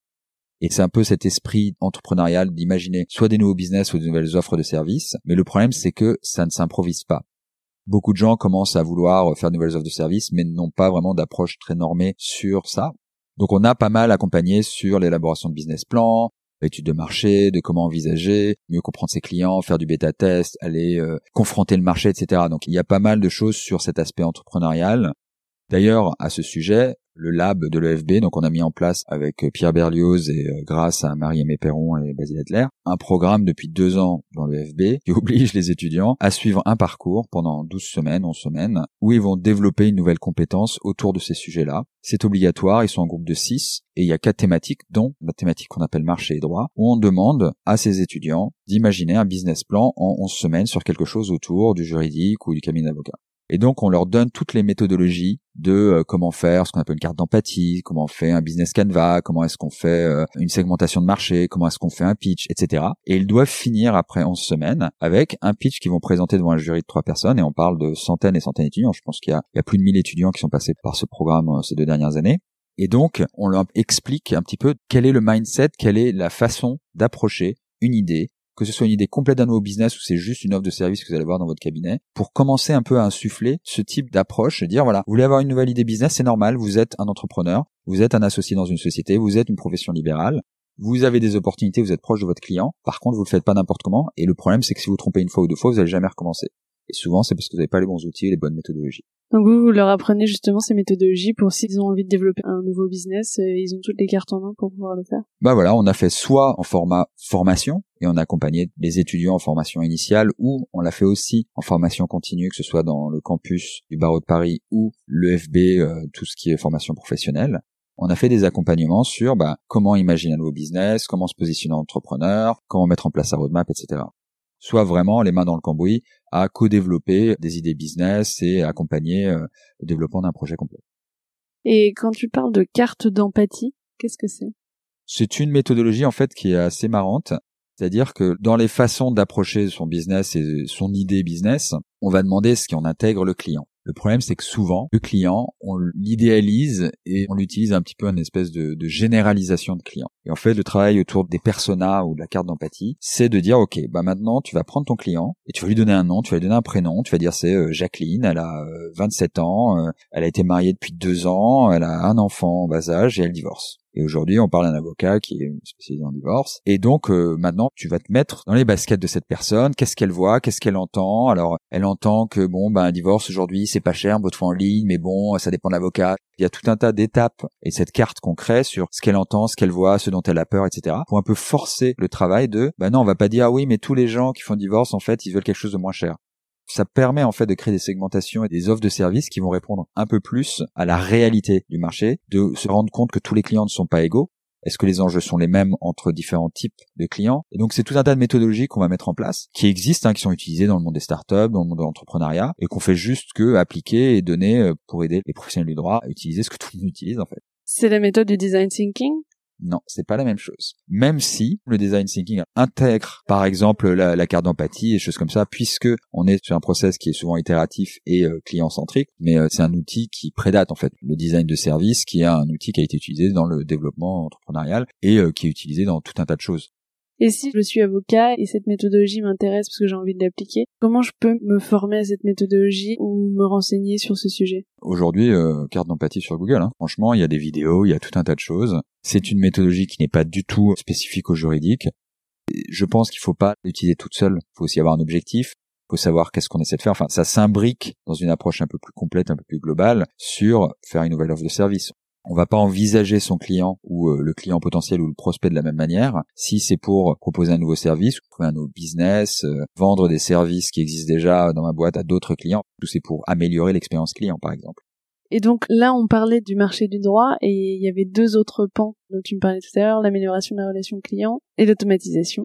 Et c'est un peu cet esprit entrepreneurial d'imaginer soit des nouveaux business ou de nouvelles offres de services. Mais le problème c'est que ça ne s'improvise pas. Beaucoup de gens commencent à vouloir faire de nouvelles offres de services mais n'ont pas vraiment d'approche très normée sur ça. Donc on a pas mal accompagné sur l'élaboration de business plans, études de marché, de comment envisager, mieux comprendre ses clients, faire du bêta test, aller euh, confronter le marché, etc. Donc il y a pas mal de choses sur cet aspect entrepreneurial. D'ailleurs, à ce sujet, le lab de l'EFB. Donc on a mis en place avec euh, Pierre Berlioz et euh, grâce à Marie-Aimé Perron et Basile Adler un programme depuis deux ans dans l'EFB qui oblige les étudiants à suivre un parcours pendant 12 semaines, 11 semaines, où ils vont développer une nouvelle compétence autour de ces sujets-là. C'est obligatoire, ils sont en groupe de 6 et il y a quatre thématiques, dont la thématique qu'on appelle marché et droit, où on demande à ces étudiants d'imaginer un business plan en 11 semaines sur quelque chose autour du juridique ou du cabinet d'avocat. Et donc, on leur donne toutes les méthodologies de euh, comment faire ce qu'on appelle une carte d'empathie, comment on fait un business canvas, comment est-ce qu'on fait euh, une segmentation de marché, comment est-ce qu'on fait un pitch, etc. Et ils doivent finir après 11 semaines avec un pitch qu'ils vont présenter devant un jury de trois personnes. Et on parle de centaines et centaines d'étudiants. Je pense qu'il y, a, plus de 1000 étudiants qui sont passés par ce programme euh, ces deux dernières années. Et donc, on leur explique un petit peu quel est le mindset, quelle est la façon d'approcher une idée, que ce soit une idée complète d'un nouveau business ou c'est juste une offre de service que vous allez voir dans votre cabinet, pour commencer un peu à insuffler ce type d'approche, dire voilà, vous voulez avoir une nouvelle idée business, c'est normal, vous êtes un entrepreneur, vous êtes un associé dans une société, vous êtes une profession libérale, vous avez des opportunités, vous êtes proche de votre client, par contre vous le faites pas n'importe comment, et le problème c'est que si vous, vous trompez une fois ou deux fois, vous allez jamais recommencer. Et souvent, c'est parce que vous n'avez pas les bons outils et les bonnes méthodologies.
Donc vous, vous leur apprenez justement ces méthodologies pour s'ils ont envie de développer un nouveau business, euh, ils ont toutes les cartes en main pour pouvoir le faire.
Bah voilà, on a fait soit en format formation et on a accompagné les étudiants en formation initiale ou on l'a fait aussi en formation continue, que ce soit dans le campus du barreau de Paris ou l'EFB, euh, tout ce qui est formation professionnelle. On a fait des accompagnements sur bah, comment imaginer un nouveau business, comment se positionner en entrepreneur, comment mettre en place sa roadmap, etc soit vraiment les mains dans le cambouis à co-développer des idées business et accompagner euh, le développement d'un projet complet.
Et quand tu parles de carte d'empathie, qu'est-ce que c'est?
C'est une méthodologie en fait qui est assez marrante. C'est-à-dire que dans les façons d'approcher son business et son idée business, on va demander ce qu'on intègre le client. Le problème, c'est que souvent, le client, on l'idéalise et on l'utilise un petit peu une espèce de, de, généralisation de client. Et en fait, le travail autour des personas ou de la carte d'empathie, c'est de dire, OK, bah maintenant, tu vas prendre ton client et tu vas lui donner un nom, tu vas lui donner un prénom, tu vas dire c'est euh, Jacqueline, elle a 27 euh, ans, euh, elle a été mariée depuis deux ans, elle a un enfant en bas âge et elle divorce. Et aujourd'hui, on parle d'un avocat qui est spécialisé en divorce. Et donc, euh, maintenant, tu vas te mettre dans les baskets de cette personne. Qu'est-ce qu'elle voit? Qu'est-ce qu'elle entend? Alors, elle entend que bon, ben, un divorce aujourd'hui, c'est pas cher, votre fois en ligne, mais bon, ça dépend de l'avocat. Il y a tout un tas d'étapes et cette carte qu'on crée sur ce qu'elle entend, ce qu'elle voit, ce dont elle a peur, etc. Pour un peu forcer le travail de, ben non, on va pas dire ah oui, mais tous les gens qui font divorce, en fait, ils veulent quelque chose de moins cher ça permet en fait de créer des segmentations et des offres de services qui vont répondre un peu plus à la réalité du marché, de se rendre compte que tous les clients ne sont pas égaux. Est-ce que les enjeux sont les mêmes entre différents types de clients? Et donc c'est tout un tas de méthodologies qu'on va mettre en place, qui existent, hein, qui sont utilisées dans le monde des startups, dans le monde de l'entrepreneuriat, et qu'on fait juste que appliquer et donner euh, pour aider les professionnels du droit à utiliser ce que tout le monde utilise en fait.
C'est la méthode du design thinking?
Non, c'est pas la même chose. Même si le design thinking intègre, par exemple, la, carte d'empathie et choses comme ça, puisque on est sur un process qui est souvent itératif et euh, client-centrique, mais euh, c'est un outil qui prédate en fait le design de service, qui est un outil qui a été utilisé dans le développement entrepreneurial et euh, qui est utilisé dans tout un tas de choses.
Et si je suis avocat et cette méthodologie m'intéresse parce que j'ai envie de l'appliquer, comment je peux me former à cette méthodologie ou me renseigner sur ce sujet?
Aujourd'hui, euh, carte d'empathie sur Google. Hein. Franchement, il y a des vidéos, il y a tout un tas de choses. C'est une méthodologie qui n'est pas du tout spécifique au juridique. Je pense qu'il faut pas l'utiliser toute seule. Il faut aussi avoir un objectif. Il faut savoir qu'est-ce qu'on essaie de faire. Enfin, ça s'imbrique dans une approche un peu plus complète, un peu plus globale sur faire une nouvelle offre de service. On va pas envisager son client ou euh, le client potentiel ou le prospect de la même manière. Si c'est pour proposer un nouveau service, trouver un nouveau business, euh, vendre des services qui existent déjà dans ma boîte à d'autres clients, tout c'est pour améliorer l'expérience client par exemple.
Et donc là, on parlait du marché du droit et il y avait deux autres pans dont tu me parlais tout à l'heure, l'amélioration de la relation client et l'automatisation.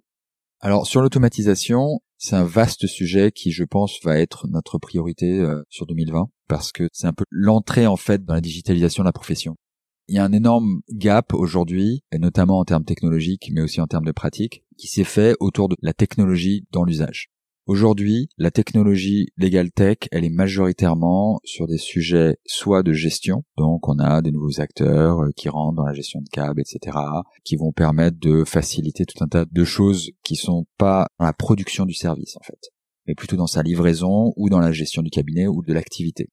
Alors sur l'automatisation, c'est un vaste sujet qui, je pense, va être notre priorité euh, sur 2020 parce que c'est un peu l'entrée en fait dans la digitalisation de la profession. Il y a un énorme gap aujourd'hui, et notamment en termes technologiques, mais aussi en termes de pratique, qui s'est fait autour de la technologie dans l'usage. Aujourd'hui, la technologie legal tech, elle est majoritairement sur des sujets soit de gestion, donc on a des nouveaux acteurs euh, qui rentrent dans la gestion de câbles, etc., qui vont permettre de faciliter tout un tas de choses qui sont pas dans la production du service en fait, mais plutôt dans sa livraison ou dans la gestion du cabinet ou de l'activité.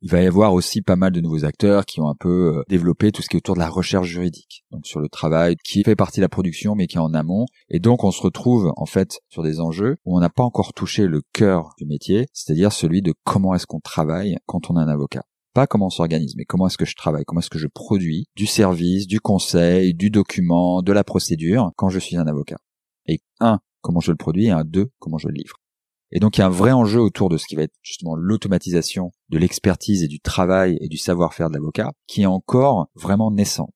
Il va y avoir aussi pas mal de nouveaux acteurs qui ont un peu euh, développé tout ce qui est autour de la recherche juridique, donc sur le travail qui fait partie de la production mais qui est en amont. Et donc on se retrouve en fait sur des enjeux où on n'a pas encore touché le cœur du métier, c'est-à-dire celui de comment est-ce qu'on travaille quand on est un avocat pas comment on s'organise, mais comment est-ce que je travaille, comment est-ce que je produis du service, du conseil, du document, de la procédure quand je suis un avocat. Et un, comment je le produis, et un, deux, comment je le livre. Et donc il y a un vrai enjeu autour de ce qui va être justement l'automatisation de l'expertise et du travail et du savoir-faire de l'avocat, qui est encore vraiment naissant.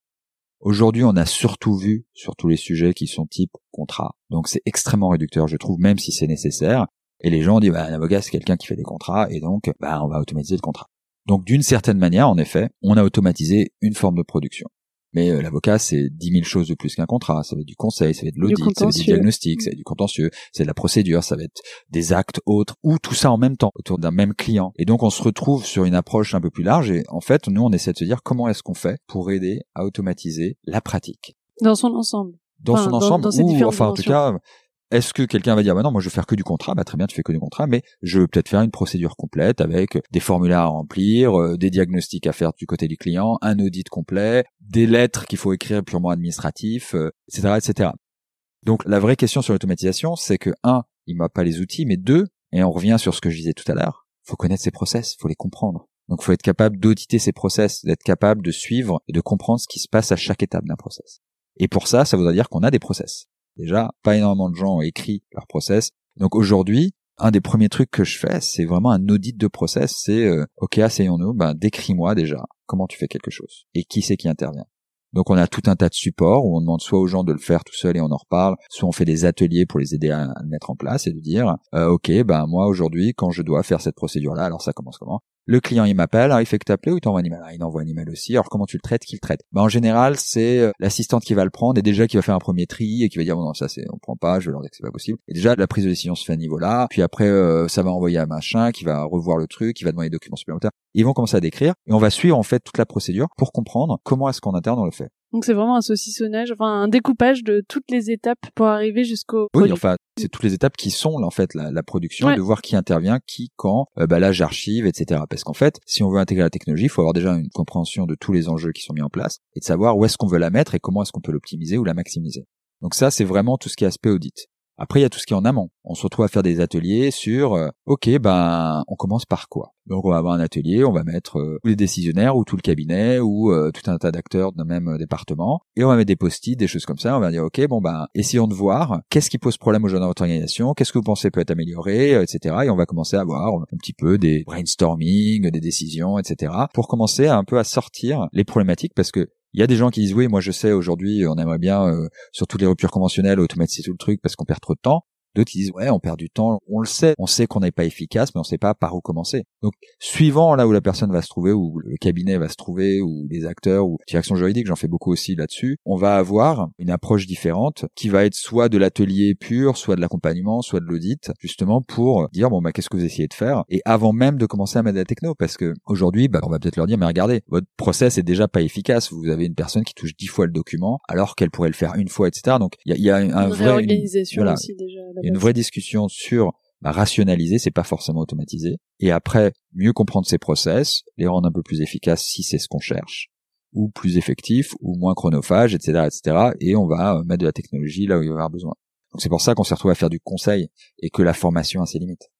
Aujourd'hui, on a surtout vu sur tous les sujets qui sont type contrat. Donc c'est extrêmement réducteur, je trouve, même si c'est nécessaire. Et les gens disent, bah, un avocat, c'est quelqu'un qui fait des contrats, et donc, bah, on va automatiser le contrat. Donc, d'une certaine manière, en effet, on a automatisé une forme de production. Mais euh, l'avocat, c'est dix mille choses de plus qu'un contrat. Ça va être du conseil, ça va être de l'audit, ça va être du diagnostic, ça va être du contentieux, c'est de la procédure, ça va être des actes autres, ou tout ça en même temps, autour d'un même client. Et donc, on se retrouve sur une approche un peu plus large. Et en fait, nous, on essaie de se dire comment est-ce qu'on fait pour aider à automatiser la pratique.
Dans son ensemble.
Dans son ensemble, ou enfin en tout cas, est-ce que quelqu'un va dire, bah non, moi je veux faire que du contrat, bah très bien, tu fais que du contrat, mais je veux peut-être faire une procédure complète avec des formulaires à remplir, euh, des diagnostics à faire du côté du client, un audit complet, des lettres qu'il faut écrire purement administratif, etc., euh, etc. Donc la vraie question sur l'automatisation, c'est que un, il m'a pas les outils, mais deux, et on revient sur ce que je disais tout à l'heure, faut connaître ses process, faut les comprendre. Donc faut être capable d'auditer ses process, d'être capable de suivre et de comprendre ce qui se passe à chaque étape d'un process. Et pour ça, ça voudrait dire qu'on a des process. Déjà, pas énormément de gens ont écrit leur process. Donc aujourd'hui, un des premiers trucs que je fais, c'est vraiment un audit de process. C'est euh, ok, asseyons-nous, ben décris-moi déjà comment tu fais quelque chose et qui c'est qui intervient. Donc on a tout un tas de supports où on demande soit aux gens de le faire tout seul et on en reparle, soit on fait des ateliers pour les aider à, le mettre en place et de dire euh, ok ben moi aujourd'hui quand je dois faire cette procédure là, alors ça commence comment? Le client il m'appelle, alors il fait que t'appeler ou il t'envoie un email? Alors, il envoie un email aussi. Alors comment tu le traites, qui le traite? Bah, En général, c'est euh, l'assistante qui va le prendre et déjà qui va faire un premier tri et qui va dire bon non ça c'est on prend pas, je vais leur dire que c'est pas possible. Et déjà la prise de décision se fait à niveau là. Puis après euh, ça va envoyer à machin qui va revoir le truc, qui va demander des documents supplémentaires. Ils vont commencer à décrire et on va suivre en fait toute la procédure pour comprendre comment est-ce qu'en interne on le fait.
Donc c'est vraiment un saucissonnage, enfin un découpage de toutes les étapes pour arriver jusqu'au.
Oui, enfin c'est toutes les étapes qui sont en fait la, la production, de voir qui intervient, qui, quand, euh, bah là j'archive, etc. Parce qu'en fait, si on veut intégrer la technologie, il faut avoir déjà une compréhension de tous les enjeux qui sont mis en place et de savoir où est-ce qu'on veut la mettre et comment est-ce qu'on peut l'optimiser ou la maximiser. Donc ça, c'est vraiment tout ce qui est aspect audit. Après, il y a tout ce qui est en amont. On se retrouve à faire des ateliers sur, euh, ok, ben, on commence par quoi? Donc, on va avoir un atelier, on va mettre euh, tous les décisionnaires ou tout le cabinet ou euh, tout un tas d'acteurs d'un même département, et on va mettre des post-it, des choses comme ça. On va dire, ok, bon ben, essayons de voir qu'est-ce qui pose problème jeunes dans votre organisation, qu'est-ce que vous pensez peut être amélioré, etc. Et on va commencer à avoir un petit peu des brainstorming, des décisions, etc. Pour commencer un peu à sortir les problématiques, parce que il y a des gens qui disent oui, moi je sais aujourd'hui, on aimerait bien euh, sur toutes les ruptures conventionnelles automatiser tout le truc parce qu'on perd trop de temps. D'autres qui disent ouais, on perd du temps, on le sait, on sait qu'on n'est pas efficace, mais on sait pas par où commencer. Donc suivant là où la personne va se trouver, ou le cabinet va se trouver, ou les acteurs, ou direction juridique, j'en fais beaucoup aussi là-dessus, on va avoir une approche différente qui va être soit de l'atelier pur, soit de l'accompagnement, soit de l'audit, justement pour dire bon bah qu'est-ce que vous essayez de faire? Et avant même de commencer à mettre de la techno, parce que aujourd'hui bah on va peut-être leur dire mais regardez votre process est déjà pas efficace, vous avez une personne qui touche dix fois le document alors qu'elle pourrait le faire une fois, etc. Donc il y a, y a un
une
vrai
organisation aussi déjà
une vraie discussion sur bah, rationaliser, c'est pas forcément automatiser. Et après, mieux comprendre ses process, les rendre un peu plus efficaces si c'est ce qu'on cherche, ou plus effectifs, ou moins chronophages, etc., etc. Et on va euh, mettre de la technologie là où il va y avoir besoin. Donc c'est pour ça qu'on s'est retrouvé à faire du conseil et que la formation a ses limites.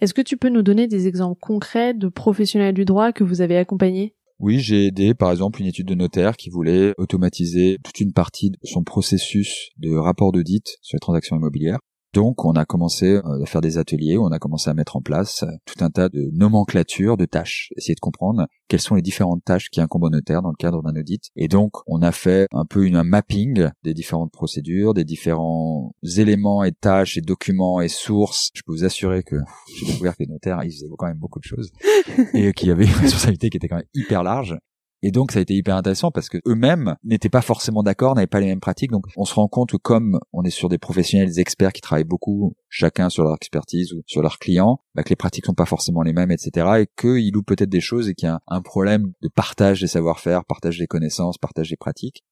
Est-ce que tu peux nous donner des exemples concrets de professionnels du droit que vous avez accompagnés?
Oui, j'ai aidé par exemple une étude de notaire qui voulait automatiser toute une partie de son processus de rapport d'audit sur les transactions immobilières. Donc on a commencé euh, à faire des ateliers, on a commencé à mettre en place euh, tout un tas de nomenclatures, de tâches, essayer de comprendre quelles sont les différentes tâches qui incombent au notaire dans le cadre d'un audit. Et donc on a fait un peu une, un mapping des différentes procédures, des différents éléments et tâches et documents et sources. Je peux vous assurer que j'ai découvert que les notaires, ils faisaient quand même beaucoup de choses et qu'il y avait une responsabilité qui était quand même hyper large. Et donc ça a été hyper intéressant parce que eux-mêmes n'étaient pas forcément d'accord, n'avaient pas les mêmes pratiques. Donc on se rend compte que comme on est sur des professionnels, des experts qui travaillent beaucoup, chacun sur leur expertise ou sur leurs clients, bah, que les pratiques sont pas forcément les mêmes, etc. Et qu'ils louent peut-être des choses et qu'il y a un, problème de partage des savoir-faire, partage des connaissances, partage des pratiques.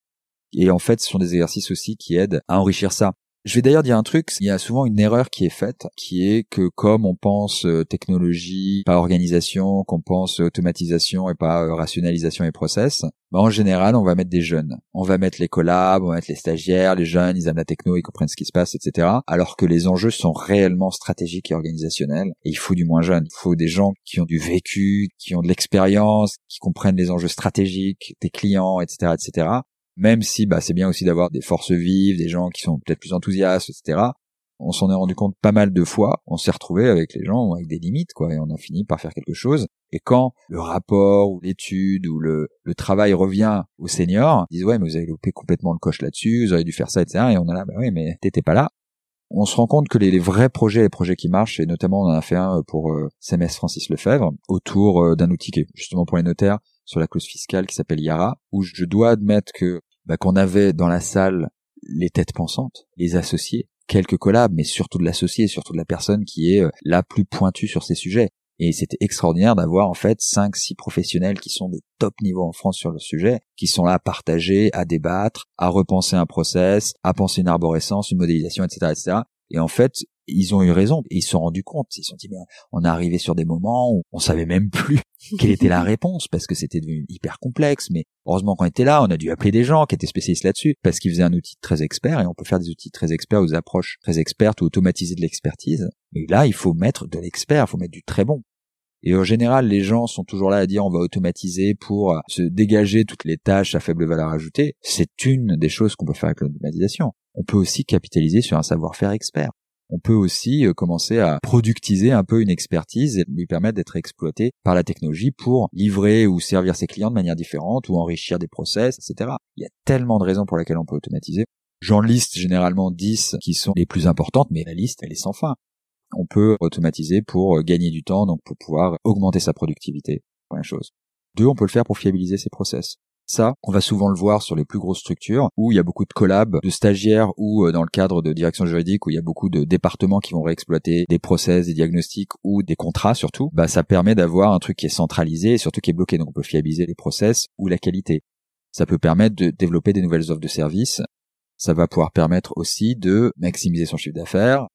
Et en fait, ce sont des exercices aussi qui aident à enrichir ça. Je vais d'ailleurs dire un truc, il y a souvent une erreur qui est faite, qui est que comme on pense euh, technologie, pas organisation, qu'on pense automatisation et pas euh, rationalisation et process, bah en général, on va mettre des jeunes. On va mettre les collabs, on va mettre les stagiaires, les jeunes, ils aiment la techno, ils comprennent ce qui se passe, etc. Alors que les enjeux sont réellement stratégiques et organisationnels. Et il faut du moins jeune. Il faut des gens qui ont du vécu, qui ont de l'expérience, qui comprennent les enjeux stratégiques des clients, etc., etc même si bah, c'est bien aussi d'avoir des forces vives, des gens qui sont peut-être plus enthousiastes, etc. On s'en est rendu compte pas mal de fois. On s'est retrouvé avec les gens avec des limites, quoi, et on a fini par faire quelque chose. Et quand le rapport ou l'étude ou le, le travail revient aux seniors, ils disent ouais, mais vous avez loupé complètement le coche là-dessus, vous auriez dû faire ça, etc. Et on est là, bah oui, mais t'étais pas là. on se rend compte que les, vrais projets, les projets qui marchent, et notamment on en a fait un pour euh, CMS Francis Lefebvre, autour euh, d'un outil qui est justement pour les notaires sur la clause fiscale qui s'appelle Yara, où je dois admettre que bah, qu'on avait dans la salle les têtes pensantes, les associés, quelques collabs, mais surtout de l'associé, surtout de la personne qui est euh, la plus pointue sur ces sujets. Et c'était extraordinaire d'avoir en fait cinq, six professionnels qui sont de top niveau en France sur le sujet, qui sont là à partager, à débattre, à repenser un process, à penser une arborescence, une modélisation, etc., etc. Et en fait, ils ont eu raison. ils se sont rendus compte. Ils se sont dit, mais on est arrivé sur des moments où on savait même plus quelle était la réponse parce que c'était devenu hyper complexe. Mais heureusement qu'on était là, on a dû appeler des gens qui étaient spécialistes là-dessus parce qu'ils faisaient un outil très expert et on peut faire des outils très experts ou des approches très expertes ou automatiser de l'expertise. Mais là, il faut mettre de l'expert, il faut mettre du très bon. Et en général, les gens sont toujours là à dire on va automatiser pour se dégager toutes les tâches à faible valeur ajoutée. C'est une des choses qu'on peut faire avec l'automatisation. On peut aussi capitaliser sur un savoir-faire expert on peut aussi euh, commencer à productiser un peu une expertise et lui permettre d'être exploité par la technologie pour livrer ou servir ses clients de manière différente ou enrichir des process, etc. Il y a tellement de raisons pour lesquelles on peut automatiser. J'en liste généralement 10 qui sont les plus importantes, mais la liste, elle est sans fin. On peut automatiser pour euh, gagner du temps, donc pour pouvoir augmenter sa productivité. Première chose. Deux, on peut le faire pour fiabiliser ses process. Ça, on va souvent le voir sur les plus grosses structures où il y a beaucoup de collabs, de stagiaires ou euh, dans le cadre de direction juridique où il y a beaucoup de départements qui vont réexploiter des process, des diagnostics ou des contrats surtout. Bah, ça permet d'avoir un truc qui est centralisé et surtout qui est bloqué. Donc on peut fiabiliser les process ou la qualité. Ça peut permettre de développer des nouvelles offres de services. Ça va pouvoir permettre aussi de maximiser son chiffre d'affaires,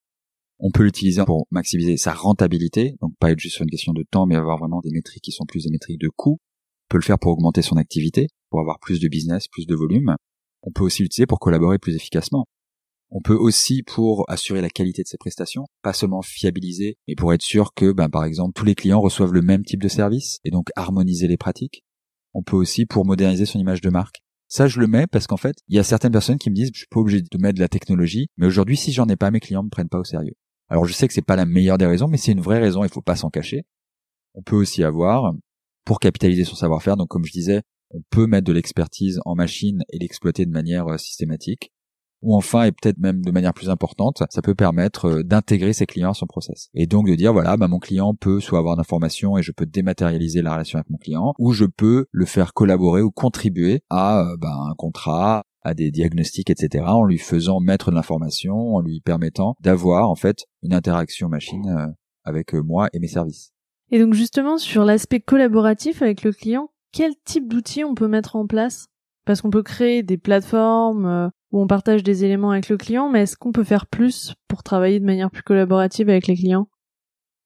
on peut l'utiliser pour maximiser sa rentabilité, donc pas être juste sur une question de temps, mais avoir vraiment des métriques qui sont plus des métriques de coût. On peut le faire pour augmenter son activité pour avoir plus de business, plus de volume. On peut aussi l'utiliser pour collaborer plus efficacement. On peut aussi pour assurer la qualité de ses prestations, pas seulement fiabiliser, mais pour être sûr que, ben, par exemple, tous les clients reçoivent le même type de service et donc harmoniser les pratiques. On peut aussi pour moderniser son image de marque. Ça, je le mets parce qu'en fait, il y a certaines personnes qui me disent, je suis pas obligé de mettre de la technologie, mais aujourd'hui, si j'en ai pas, mes clients me prennent pas au sérieux. Alors, je sais que c'est pas la meilleure des raisons, mais c'est une vraie raison, il faut pas s'en cacher. On peut aussi avoir, pour capitaliser son savoir-faire, donc comme je disais, on peut mettre de l'expertise en machine et l'exploiter de manière euh, systématique. Ou enfin, et peut-être même de manière plus importante, ça peut permettre euh, d'intégrer ses clients à son process. Et donc de dire, voilà, bah, mon client peut soit avoir d'informations et je peux dématérialiser la relation avec mon client, ou je peux le faire collaborer ou contribuer à euh, bah, un contrat, à des diagnostics, etc., en lui faisant mettre de l'information, en lui permettant d'avoir en fait une interaction machine avec moi et mes services.
Et donc justement sur l'aspect collaboratif avec le client, quel type d'outils on peut mettre en place? Parce qu'on peut créer des plateformes euh, où on partage des éléments avec le client, mais est-ce qu'on peut faire plus pour travailler de manière plus collaborative avec les clients?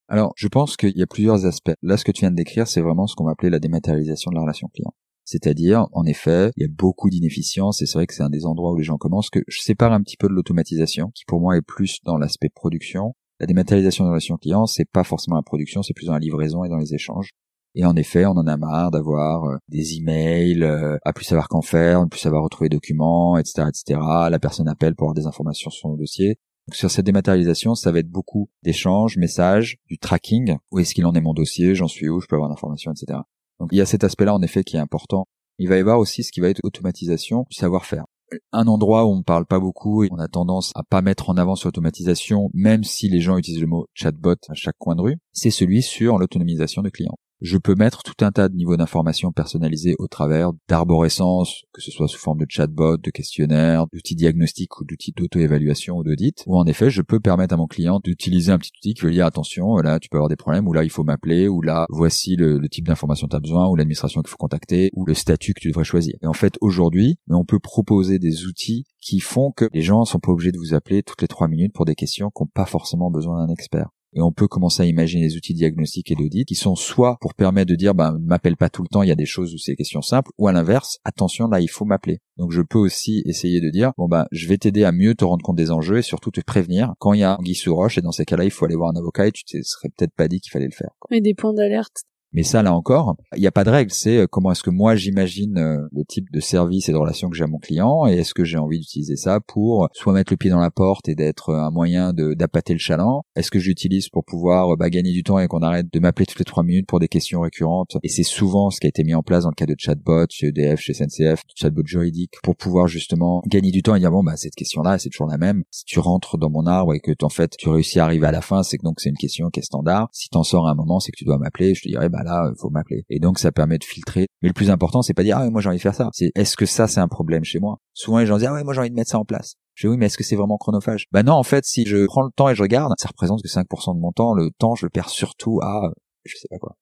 Alors, je pense qu'il y a plusieurs aspects. Là, ce que tu viens de décrire, c'est vraiment ce qu'on va appeler la dématérialisation de la relation client. C'est-à-dire, en effet, il y a beaucoup d'inefficience et c'est vrai que c'est un des endroits où les gens commencent que je sépare un petit peu de l'automatisation, qui pour moi est plus dans l'aspect production. La dématérialisation de la relation client, c'est pas forcément la production, c'est plus dans la livraison et dans les échanges. Et en effet, on en a marre d'avoir euh, des emails, euh, à plus savoir qu'en faire, à plus savoir retrouver les documents, etc., etc. La personne appelle pour avoir des informations sur le dossier. Donc sur cette dématérialisation, ça va être beaucoup d'échanges, messages, du tracking. Où est-ce qu'il en est mon dossier? J'en suis où? Je peux avoir l'information, etc. Donc il y a cet aspect-là en effet qui est important. Il va y avoir aussi ce qui va être automatisation savoir-faire. Un endroit où on ne parle pas beaucoup et on a tendance à pas mettre en avant sur l'automatisation, même si les gens utilisent le mot chatbot à chaque coin de rue, c'est celui sur l'autonomisation de clients je peux mettre tout un tas de niveaux d'informations personnalisés au travers d'arborescence, que ce soit sous forme de chatbot, de questionnaire, d'outils diagnostiques ou d'outils d'auto-évaluation ou d'audit, ou en effet, je peux permettre à mon client d'utiliser un petit outil qui veut dire attention, là, tu peux avoir des problèmes, ou là, il faut m'appeler, ou là, voici le, type d'information que tu as besoin, ou l'administration qu'il faut contacter, ou le statut que tu devrais choisir. Et en fait, aujourd'hui, on peut proposer des outils qui font que les gens sont pas obligés de vous appeler toutes les trois minutes pour des questions qui n'ont pas forcément besoin d'un expert et on peut commencer à imaginer des outils diagnostiques et d'audit qui sont soit pour permettre de dire ben m'appelle pas tout le temps, il y a des choses où c'est des questions simples ou à l'inverse, attention là il faut m'appeler. Donc je peux aussi essayer de dire bon ben je vais t'aider à mieux te rendre compte des enjeux et surtout te prévenir quand il y a un sous roche et dans ces cas-là il faut aller voir un avocat et tu te serais peut-être pas dit qu'il fallait le faire.
Et des points d'alerte
Mais ça, là encore, il n'y a pas de règle. C'est euh, comment est-ce que moi j'imagine euh, le type de service et de relation que j'ai à mon client et est-ce que j'ai envie d'utiliser ça pour soit mettre le pied dans la porte et d'être un moyen d'appâter le chaland? Est-ce que j'utilise pour pouvoir bah, gagner du temps et qu'on arrête de m'appeler toutes les trois minutes pour des questions récurrentes? Et c'est souvent ce qui a été mis en place dans le cas de chatbot chez EDF, chez SNCF, chatbot juridique, pour pouvoir justement gagner du temps et dire bon bah cette question-là c'est toujours la même. Si tu rentres dans mon arbre et que en fait tu réussis à arriver à la fin, c'est que donc c'est une question qui est standard. Si t'en sors à un moment, c'est que tu dois m'appeler. Je te dirais bah là faut m'appeler. Et donc ça permet de filtrer. Mais le plus important c'est pas dire ah moi j'ai envie de faire ça. C'est est-ce que ça c'est un problème chez moi? Souvent les gens disent ah ouais moi j'ai envie de mettre ça en place. Je dis oui, mais est-ce que c'est vraiment chronophage? Bah non, en fait, si je prends le temps et je regarde, ça représente que 5% de mon temps. Le temps, je le perds surtout à, je sais pas quoi.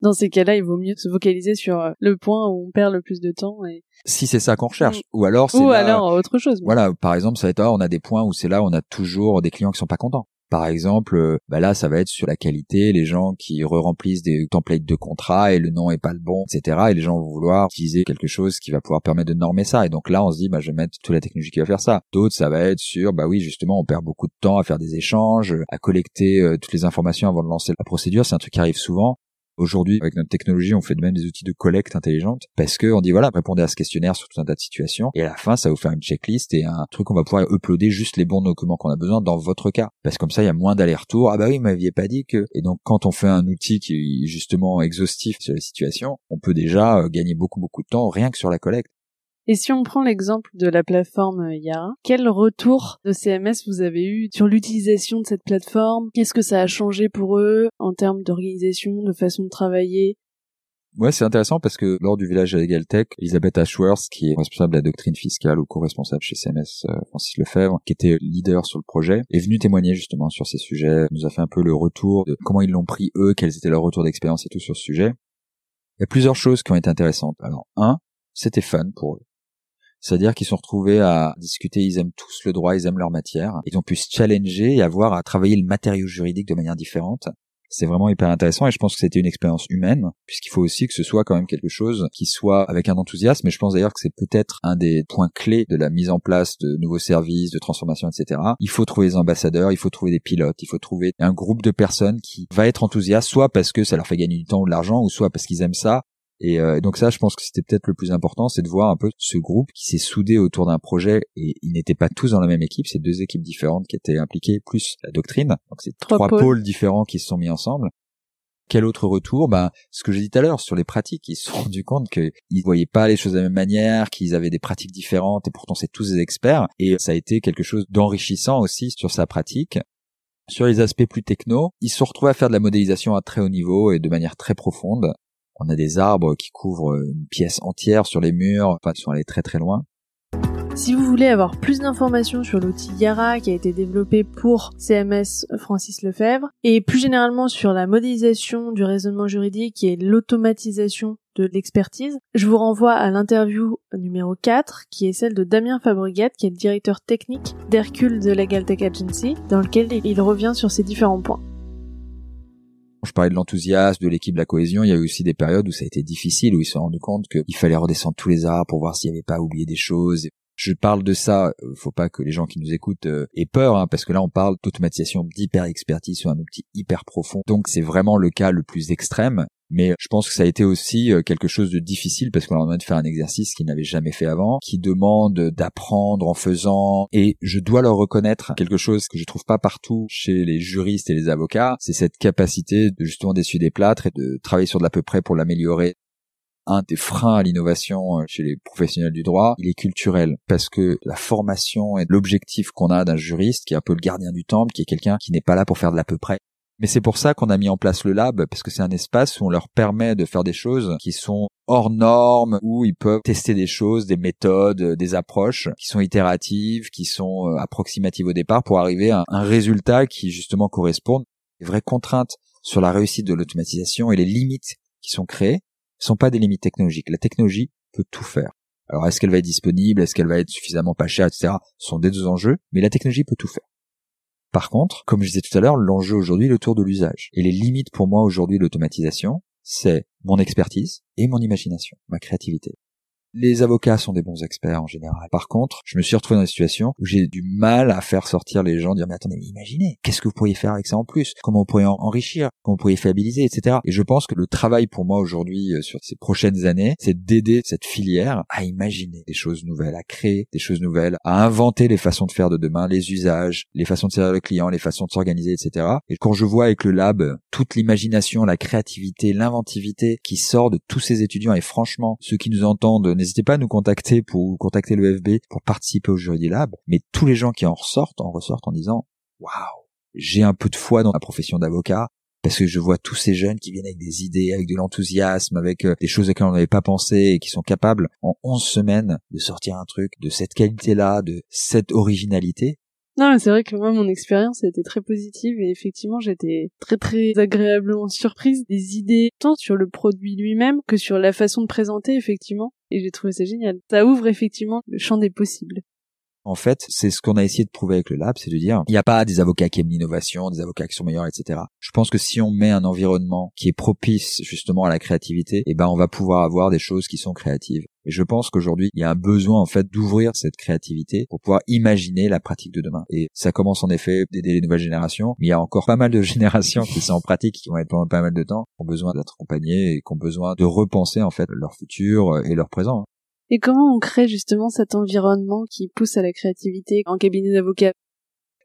Dans ces cas-là, il vaut mieux se focaliser sur euh, le point où on perd le plus de temps. Et...
Si c'est ça qu'on recherche, mm. ou alors c'est
ou alors autre chose.
Voilà, par exemple, ça va être ah, on a des points où c'est là on a toujours des clients qui sont pas contents. Par exemple, euh, bah là, ça va être sur la qualité, les gens qui re-remplissent des templates de contrat et le nom est pas le bon, etc. Et les gens vont vouloir utiliser quelque chose qui va pouvoir permettre de normer ça. Et donc là, on se dit, bah, je vais mettre toute la technologie qui va faire ça. D'autres, ça va être sur, bah oui, justement, on perd beaucoup de temps à faire des échanges, à collecter euh, toutes les informations avant de lancer la procédure. C'est un truc qui arrive souvent. Aujourd'hui, avec notre technologie, on fait de même des outils de collecte intelligente parce que on dit voilà, répondez à ce questionnaire sur tout un tas de situations et à la fin, ça vous faire une checklist et un truc qu'on va pouvoir uploader juste les bons documents qu'on a besoin dans votre cas. Parce que comme ça, il y a moins d'aller-retour. Ah bah oui, vous m'aviez pas dit que. Et donc, quand on fait un outil qui est justement exhaustif sur les situations, on peut déjà euh, gagner beaucoup beaucoup de temps rien que sur la collecte.
Et si on prend l'exemple de la plateforme Yara, quel retour de CMS vous avez eu sur l'utilisation de cette plateforme? Qu'est-ce que ça a changé pour eux en termes d'organisation, de façon de travailler?
Ouais, c'est intéressant parce que lors du village Legal Tech, Elisabeth Ashworth, qui est responsable de la doctrine fiscale ou co-responsable chez CMS euh, Francis Lefebvre, qui était leader sur le projet, est venue témoigner justement sur ces sujets, nous a fait un peu le retour de comment ils l'ont pris eux, quels étaient leurs retours d'expérience et tout sur ce sujet. Il y a plusieurs choses qui ont été intéressantes. Alors, un, c'était fun pour eux. C'est-à-dire qu'ils sont retrouvés à discuter, ils aiment tous le droit, ils aiment leur matière. Ils ont pu se challenger et avoir à travailler le matériau juridique de manière différente. C'est vraiment hyper intéressant et je pense que c'était une expérience humaine, puisqu'il faut aussi que ce soit quand même quelque chose qui soit avec un enthousiasme. Et je pense d'ailleurs que c'est peut-être un des points clés de la mise en place de nouveaux services, de transformation, etc. Il faut trouver des ambassadeurs, il faut trouver des pilotes, il faut trouver un groupe de personnes qui va être enthousiaste, soit parce que ça leur fait gagner du temps ou de l'argent, ou soit parce qu'ils aiment ça, et euh, donc ça, je pense que c'était peut-être le plus important, c'est de voir un peu ce groupe qui s'est soudé autour d'un projet et ils n'étaient pas tous dans la même équipe, c'est deux équipes différentes qui étaient impliquées, plus la doctrine. Donc c'est trois, pôles. différents qui se sont mis ensemble. Quel autre retour? Ben, ce que j'ai dit tout à l'heure sur les pratiques, ils se sont rendus compte qu'ils voyaient pas les choses de la même manière, qu'ils avaient des pratiques différentes et pourtant c'est tous des experts. Et ça a été quelque chose d'enrichissant aussi sur sa pratique. Sur les aspects plus techno, ils se sont retrouvés à faire de la modélisation à très haut niveau et de manière très profonde. On a des arbres qui couvrent une pièce entière sur les murs, enfin, ils sont allés très très loin.
Si vous voulez avoir plus d'informations sur l'outil Yara qui a été développé pour CMS Francis Lefebvre et plus généralement sur la modélisation du raisonnement juridique et l'automatisation de l'expertise, je vous renvoie à l'interview numéro 4 qui est celle de Damien Fabregat qui est le directeur technique d'Hercule de Legal Tech Agency dans lequel il revient sur ces différents points.
Je parlais de l'enthousiasme, de l'équipe, de la cohésion. Il y a eu aussi des périodes où ça a été difficile, où ils se sont rendus compte qu'il fallait redescendre tous les arbres pour voir s'il n'y avait pas oublié des choses. Je parle de ça, euh, faut pas que les gens qui nous écoutent euh, aient peur, hein, parce que là on parle d'automatisation d'hyper expertise sur un outil hyper profond. Donc c'est vraiment le cas le plus extrême. Mais je pense que ça a été aussi euh, quelque chose de difficile parce qu'on leur demande de faire un exercice qu'ils n'avaient jamais fait avant, qui demande d'apprendre en faisant. Et je dois leur reconnaître quelque chose que je trouve pas partout chez les juristes et les avocats, c'est cette capacité de justement d'essuyer des plâtres et de travailler sur de l'à peu près pour l'améliorer un des freins à l'innovation euh, chez les professionnels du droit, il est culturel parce que la formation et l'objectif qu'on a d'un juriste qui est un peu le gardien du temple, qui est quelqu'un qui n'est pas là pour faire de l'à peu près, mais c'est pour ça qu'on a mis en place le lab, parce que c'est un espace où on leur permet de faire des choses qui sont hors normes, où ils peuvent tester des choses, des méthodes, des approches qui sont itératives, qui sont euh, approximatives au départ pour arriver à un résultat qui justement correspond. Les vraies contraintes sur la réussite de l'automatisation et les limites qui sont créées ne sont pas des limites technologiques. La technologie peut tout faire. Alors est-ce qu'elle va être disponible, est-ce qu'elle va être suffisamment pas chère, etc. Ce sont des deux enjeux, mais la technologie peut tout faire. Par contre, comme je disais tout à l'heure, l'enjeu aujourd'hui est le tour de l'usage. Et les limites pour moi aujourd'hui de l'automatisation, c'est mon expertise et mon imagination, ma créativité. Les avocats sont des bons experts en général. Par contre, je me suis retrouvé dans une situation où j'ai du mal à faire sortir les gens, dire mais attendez, mais imaginez, qu'est-ce que vous pourriez faire avec ça en plus? Comment vous pourriez enrichir? Comment vous pourriez fiabiliser, etc. Et je pense que le travail pour moi aujourd'hui euh, sur ces prochaines années, c'est d'aider cette filière à imaginer des choses nouvelles, à créer des choses nouvelles, à inventer les façons de faire de demain, les usages, les façons de servir le client, les façons de s'organiser, etc. Et quand je vois avec le lab toute l'imagination, la créativité, l'inventivité qui sort de tous ces étudiants, et franchement, ceux qui nous entendent n'hésitez pas à nous contacter pour contacter le FB pour participer au Jury Lab. Mais tous les gens qui en ressortent, en ressortent en disant, waouh, j'ai un peu de foi dans la profession d'avocat parce que je vois tous ces jeunes qui viennent avec des idées, avec de l'enthousiasme, avec euh, des choses auxquelles on n'avait pas pensé et qui sont capables en 11 semaines de sortir un truc de cette qualité-là, de cette originalité.
Non, mais c'est vrai que moi, mon expérience a été très positive et effectivement, j'étais très très agréablement surprise des idées, tant sur le produit lui-même que sur la façon de présenter, effectivement. Et j'ai trouvé ça génial. Ça ouvre effectivement le champ des possibles.
En fait, c'est ce qu'on a essayé de prouver avec le lab, c'est de dire, il n'y a pas des avocats qui aiment l'innovation, des avocats qui sont meilleurs, etc. Je pense que si on met un environnement qui est propice justement à la créativité, eh ben, on va pouvoir avoir des choses qui sont créatives. Et je pense qu'aujourd'hui, il y a un besoin en fait d'ouvrir cette créativité pour pouvoir imaginer la pratique de demain. Et ça commence en effet d'aider les nouvelles générations, mais il y a encore pas mal de générations qui sont en pratique, qui vont être pendant pas mal de temps, qui ont besoin d'être accompagnés et qui ont besoin de repenser en fait leur futur et leur présent.
Et comment on crée justement cet environnement qui pousse à la créativité en cabinet d'avocat?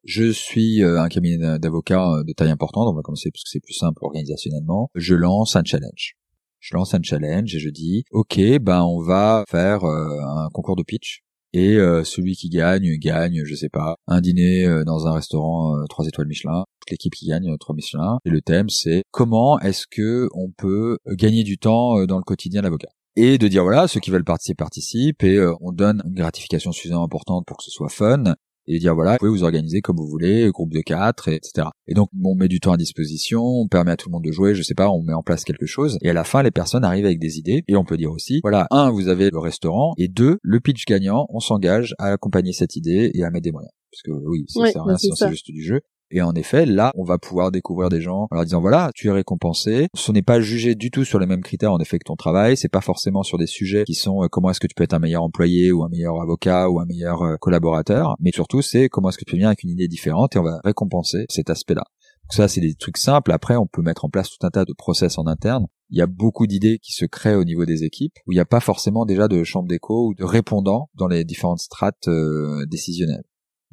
Je suis euh, un cabinet d'avocats euh, de taille importante, on va commencer parce que c'est plus simple organisationnellement. Je lance un challenge. Je lance un challenge et je dis, ok, ben on va faire euh, un concours de pitch et celui qui gagne gagne, je sais pas, un dîner dans un restaurant trois étoiles Michelin. Toute l'équipe qui gagne trois Michelin. Et le thème c'est comment est-ce que on peut gagner du temps dans le quotidien d'avocat et de dire voilà ceux qui veulent participer participent et euh, on donne une gratification suffisamment importante pour que ce soit fun et dire voilà vous pouvez vous organiser comme vous voulez groupe de quatre etc et donc on met du temps à disposition on permet à tout le monde de jouer je sais pas on met en place quelque chose et à la fin les personnes arrivent avec des idées et on peut dire aussi voilà un vous avez le restaurant et deux le pitch gagnant on s'engage à accompagner cette idée et à mettre des moyens. Parce que oui ça sert à rien c'est juste du jeu et en effet, là, on va pouvoir découvrir des gens en leur disant voilà, tu es récompensé. Ce n'est pas jugé du tout sur les mêmes critères en effet que ton travail. C'est pas forcément sur des sujets qui sont euh, comment est-ce que tu peux être un meilleur employé ou un meilleur avocat ou un meilleur euh, collaborateur. Mais surtout, c'est comment est-ce que tu venir avec une idée différente et on va récompenser cet aspect-là. Ça, c'est des trucs simples. Après, on peut mettre en place tout un tas de process en interne. Il y a beaucoup d'idées qui se créent au niveau des équipes où il n'y a pas forcément déjà de chambre d'écho ou de répondants dans les différentes strates euh, décisionnelles.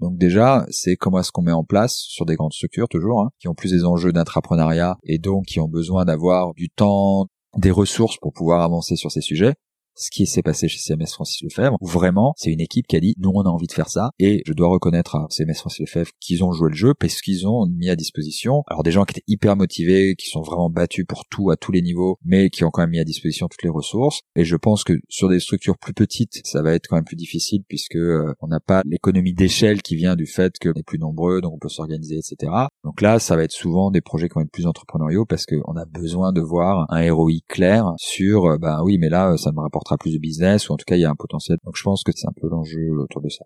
Donc déjà, c'est comment est-ce qu'on met en place sur des grandes structures toujours, hein, qui ont plus des enjeux d'intrapreneuriat et donc qui ont besoin d'avoir du temps, des ressources pour pouvoir avancer sur ces sujets ce qui s'est passé chez CMS Francis Lefebvre, où vraiment c'est une équipe qui a dit nous on a envie de faire ça et je dois reconnaître à CMS Francis Lefebvre qu'ils ont joué le jeu parce qu'ils ont mis à disposition alors des gens qui étaient hyper motivés, qui sont vraiment battus pour tout à tous les niveaux, mais qui ont quand même mis à disposition toutes les ressources. Et je pense que sur des structures plus petites, ça va être quand même plus difficile puisque euh, on n'a pas l'économie d'échelle qui vient du fait qu'on est plus nombreux, donc on peut s'organiser, etc. Donc là, ça va être souvent des projets qui vont être plus entrepreneuriaux parce qu'on a besoin de voir un ROI clair sur, euh, ben oui, mais là, ça me rapporte plus de business ou en tout cas il y a un potentiel. Donc je pense que c'est un peu l'enjeu autour de ça.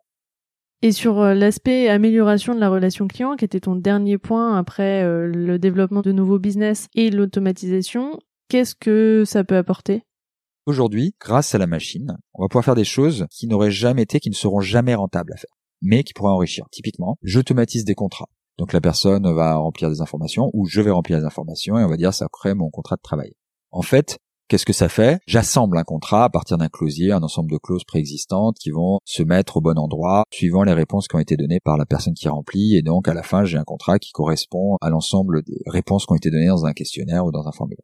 Et sur euh, l'aspect amélioration de la relation client, qui était ton dernier point après euh, le développement de nouveaux business et l'automatisation, qu'est-ce que ça peut apporter?
Aujourd'hui, grâce à la machine, on va pouvoir faire des choses qui n'auraient jamais été, qui ne seront jamais rentables à faire, mais qui pourraient enrichir. Typiquement, j'automatise des contrats. Donc la personne va remplir des informations ou je vais remplir des informations et on va dire ça crée mon contrat de travail. En fait, Qu'est-ce que ça fait? J'assemble un contrat à partir d'un closier, un ensemble de clauses préexistantes qui vont se mettre au bon endroit suivant les réponses qui ont été données par la personne qui remplit. Et donc à la fin j'ai un contrat qui correspond à l'ensemble des réponses qui ont été données dans un questionnaire ou dans un formulaire.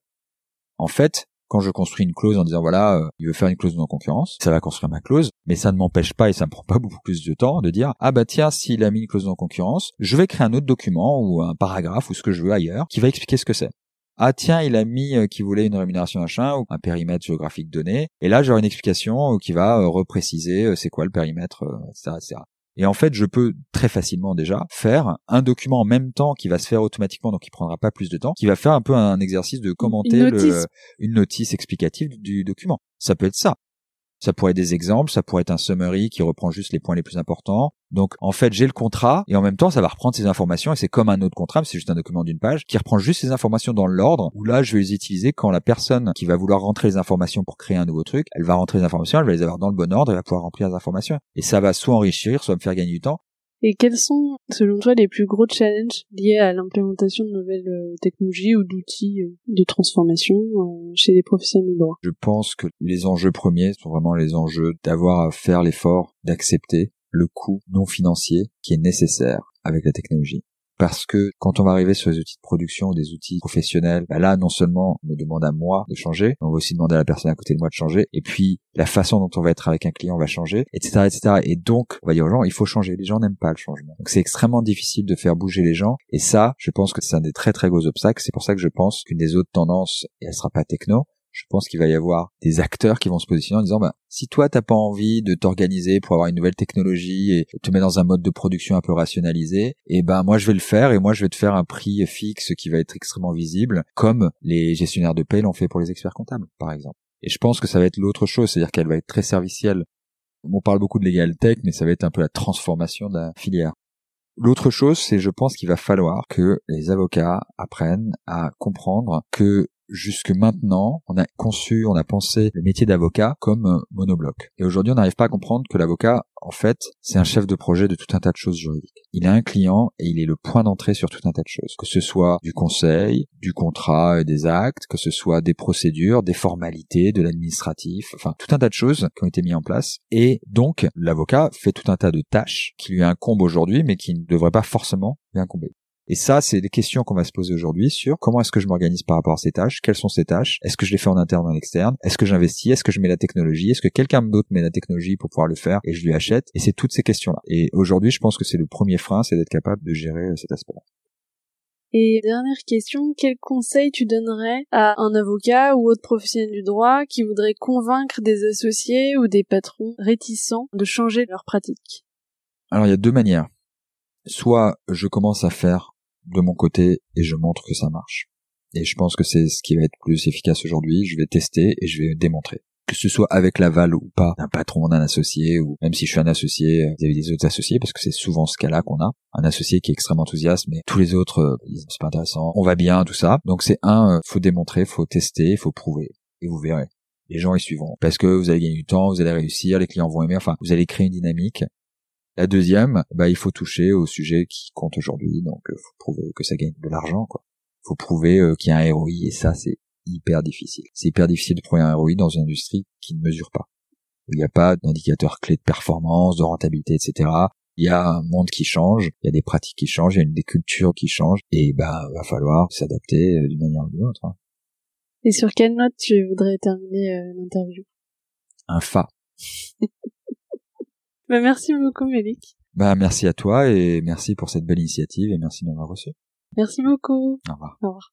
En fait, quand je construis une clause en disant voilà, euh, il veut faire une clause de non-concurrence, ça va construire ma clause, mais ça ne m'empêche pas et ça ne prend pas beaucoup plus de temps de dire ah bah tiens, s'il a mis une clause de non-concurrence, je vais créer un autre document ou un paragraphe ou ce que je veux ailleurs qui va expliquer ce que c'est ah tiens, il a mis euh, qu'il voulait une rémunération machin ou un périmètre géographique donné. Et là, j'aurai une explication euh, qui va euh, repréciser c'est quoi le périmètre, etc., etc. Et en fait, je peux très facilement déjà faire un document en même temps qui va se faire automatiquement, donc qui prendra pas plus de temps, qui va faire un peu un exercice de commenter
une notice,
une notice explicative du document. Ça peut être ça. Ça pourrait être des exemples, ça pourrait être un summary qui reprend juste les points les plus importants. Donc en fait, j'ai le contrat et en même temps, ça va reprendre ces informations et c'est comme un autre contrat, c'est juste un document d'une page qui reprend juste ces informations dans l'ordre où là, je vais les utiliser quand la personne qui va vouloir rentrer les informations pour créer un nouveau truc, elle va rentrer les informations, elle va les avoir dans le bon ordre, elle va pouvoir remplir les informations et ça va soit enrichir, soit me faire gagner du temps.
Et quels sont, selon toi, les plus gros challenges liés à l'implémentation de nouvelles euh, technologies ou d'outils euh, de transformation euh, chez les professionnels du droit?
Je pense que les enjeux premiers sont vraiment les enjeux d'avoir à faire l'effort d'accepter le coût non financier qui est nécessaire avec la technologie parce que quand on va arriver sur les outils de production ou des outils professionnels, bah là non seulement on me demande à moi de changer, on va aussi demander à la personne à côté de moi de changer, et puis la façon dont on va être avec un client va changer, etc., etc. Et donc on va dire aux gens il faut changer. Les gens n'aiment pas le changement, donc c'est extrêmement difficile de faire bouger les gens. Et ça, je pense que c'est un des très très gros obstacles. C'est pour ça que je pense qu'une des autres tendances, et elle sera pas techno, je pense qu'il va y avoir des acteurs qui vont se positionner en disant bah si toi t'as pas envie de t'organiser pour avoir une nouvelle technologie et te mettre dans un mode de production un peu rationalisé, et eh ben moi je vais le faire et moi je vais te faire un prix fixe qui va être extrêmement visible, comme les gestionnaires de paie l'ont fait pour les experts comptables par exemple. Et je pense que ça va être l'autre chose, c'est-à-dire qu'elle va être très servicielle. On parle beaucoup de legal tech, mais ça va être un peu la transformation de la filière. L'autre chose, c'est je pense qu'il va falloir que les avocats apprennent à comprendre que jusque maintenant, on a conçu, on a pensé le métier d'avocat comme euh, monobloc. Et aujourd'hui, on n'arrive pas à comprendre que l'avocat, en fait, c'est un chef de projet de tout un tas de choses juridiques. Il a un client et il est le point d'entrée sur tout un tas de choses. Que ce soit du conseil, du contrat et des actes, que ce soit des procédures, des formalités, de l'administratif, enfin, tout un tas de choses qui ont été mis en place. Et donc, l'avocat fait tout un tas de tâches qui lui incombent aujourd'hui, mais qui ne devraient pas forcément lui incomber. Et ça, c'est des questions qu'on va se poser aujourd'hui sur comment est-ce que je m'organise par rapport à ces tâches, quelles sont ces tâches, est-ce que je les fais en interne ou en externe, est-ce que j'investis, est-ce que je mets la technologie, est-ce que quelqu'un d'autre met la technologie pour pouvoir le faire et je lui achète, et c'est toutes ces questions-là. Et aujourd'hui, je pense que c'est le premier frein, c'est d'être capable de gérer euh, cet aspect-là.
Et dernière question, quel conseil tu donnerais à un avocat ou autre professionnel du droit qui voudrait convaincre des associés ou des patrons réticents de changer leur pratique?
Alors il y a deux manières. Soit je commence à faire de mon côté et je montre que ça marche. Et je pense que c'est ce qui va être plus efficace aujourd'hui. Je vais tester et je vais démontrer. Que ce soit avec l'aval ou pas d'un patron, d'un associé, ou même si je suis un associé euh, vis-à-vis des autres associés, parce que c'est souvent ce cas-là qu'on a. Un associé qui est extrêmement enthousiaste, mais tous les autres euh, c'est pas intéressant, on va bien, tout ça. Donc c'est un, euh, faut démontrer, faut tester, faut prouver. Et vous verrez. Les gens y suivront. Parce que vous allez gagner du temps, vous allez réussir, les clients vont aimer, enfin, vous allez créer une dynamique la deuxième, bah, il faut toucher au sujet qui compte aujourd'hui, donc il euh, faut prouver que ça gagne de l'argent, quoi. Faut prouver euh, qu'il y a un ROI, et ça, c'est hyper difficile. C'est hyper difficile de prouver un ROI dans une industrie qui ne mesure pas. il n'y a pas d'indicateur clé de performance, de rentabilité, etc. Il y a un monde qui change, il y a des pratiques qui changent, il y a une des cultures qui changent, et bah, va falloir s'adapter euh, d'une manière ou d'une autre. Hein.
Et sur quelle note tu voudrais terminer l'interview?
Un fa.
Bah, merci beaucoup, Mélic.
Bah, merci à toi et merci pour cette belle initiative et merci de m'avoir reçu.
Merci beaucoup.
Au revoir.
Au revoir.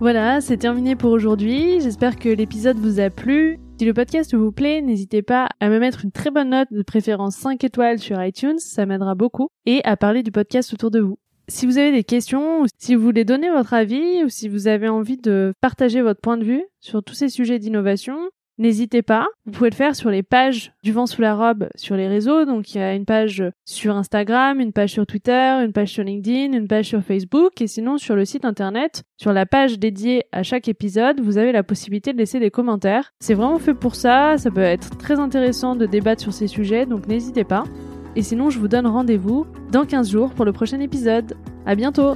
Voilà, c'est terminé pour aujourd'hui. J'espère que l'épisode vous a plu. Si le podcast vous plaît, n'hésitez pas à me mettre une très bonne note, de préférence 5 étoiles sur iTunes, ça m'aidera beaucoup, et à parler du podcast autour de vous. Si vous avez des questions, ou si vous voulez donner votre avis, ou si vous avez envie de partager votre point de vue sur tous ces sujets d'innovation, N'hésitez pas, vous pouvez le faire sur les pages du vent sous la robe sur les réseaux. Donc il y a une page sur Instagram, une page sur Twitter, une page sur LinkedIn, une page sur Facebook et sinon sur le site internet, sur la page dédiée à chaque épisode, vous avez la possibilité de laisser des commentaires. C'est vraiment fait pour ça, ça peut être très intéressant de débattre sur ces sujets, donc n'hésitez pas. Et sinon, je vous donne rendez-vous dans 15 jours pour le prochain épisode. À bientôt!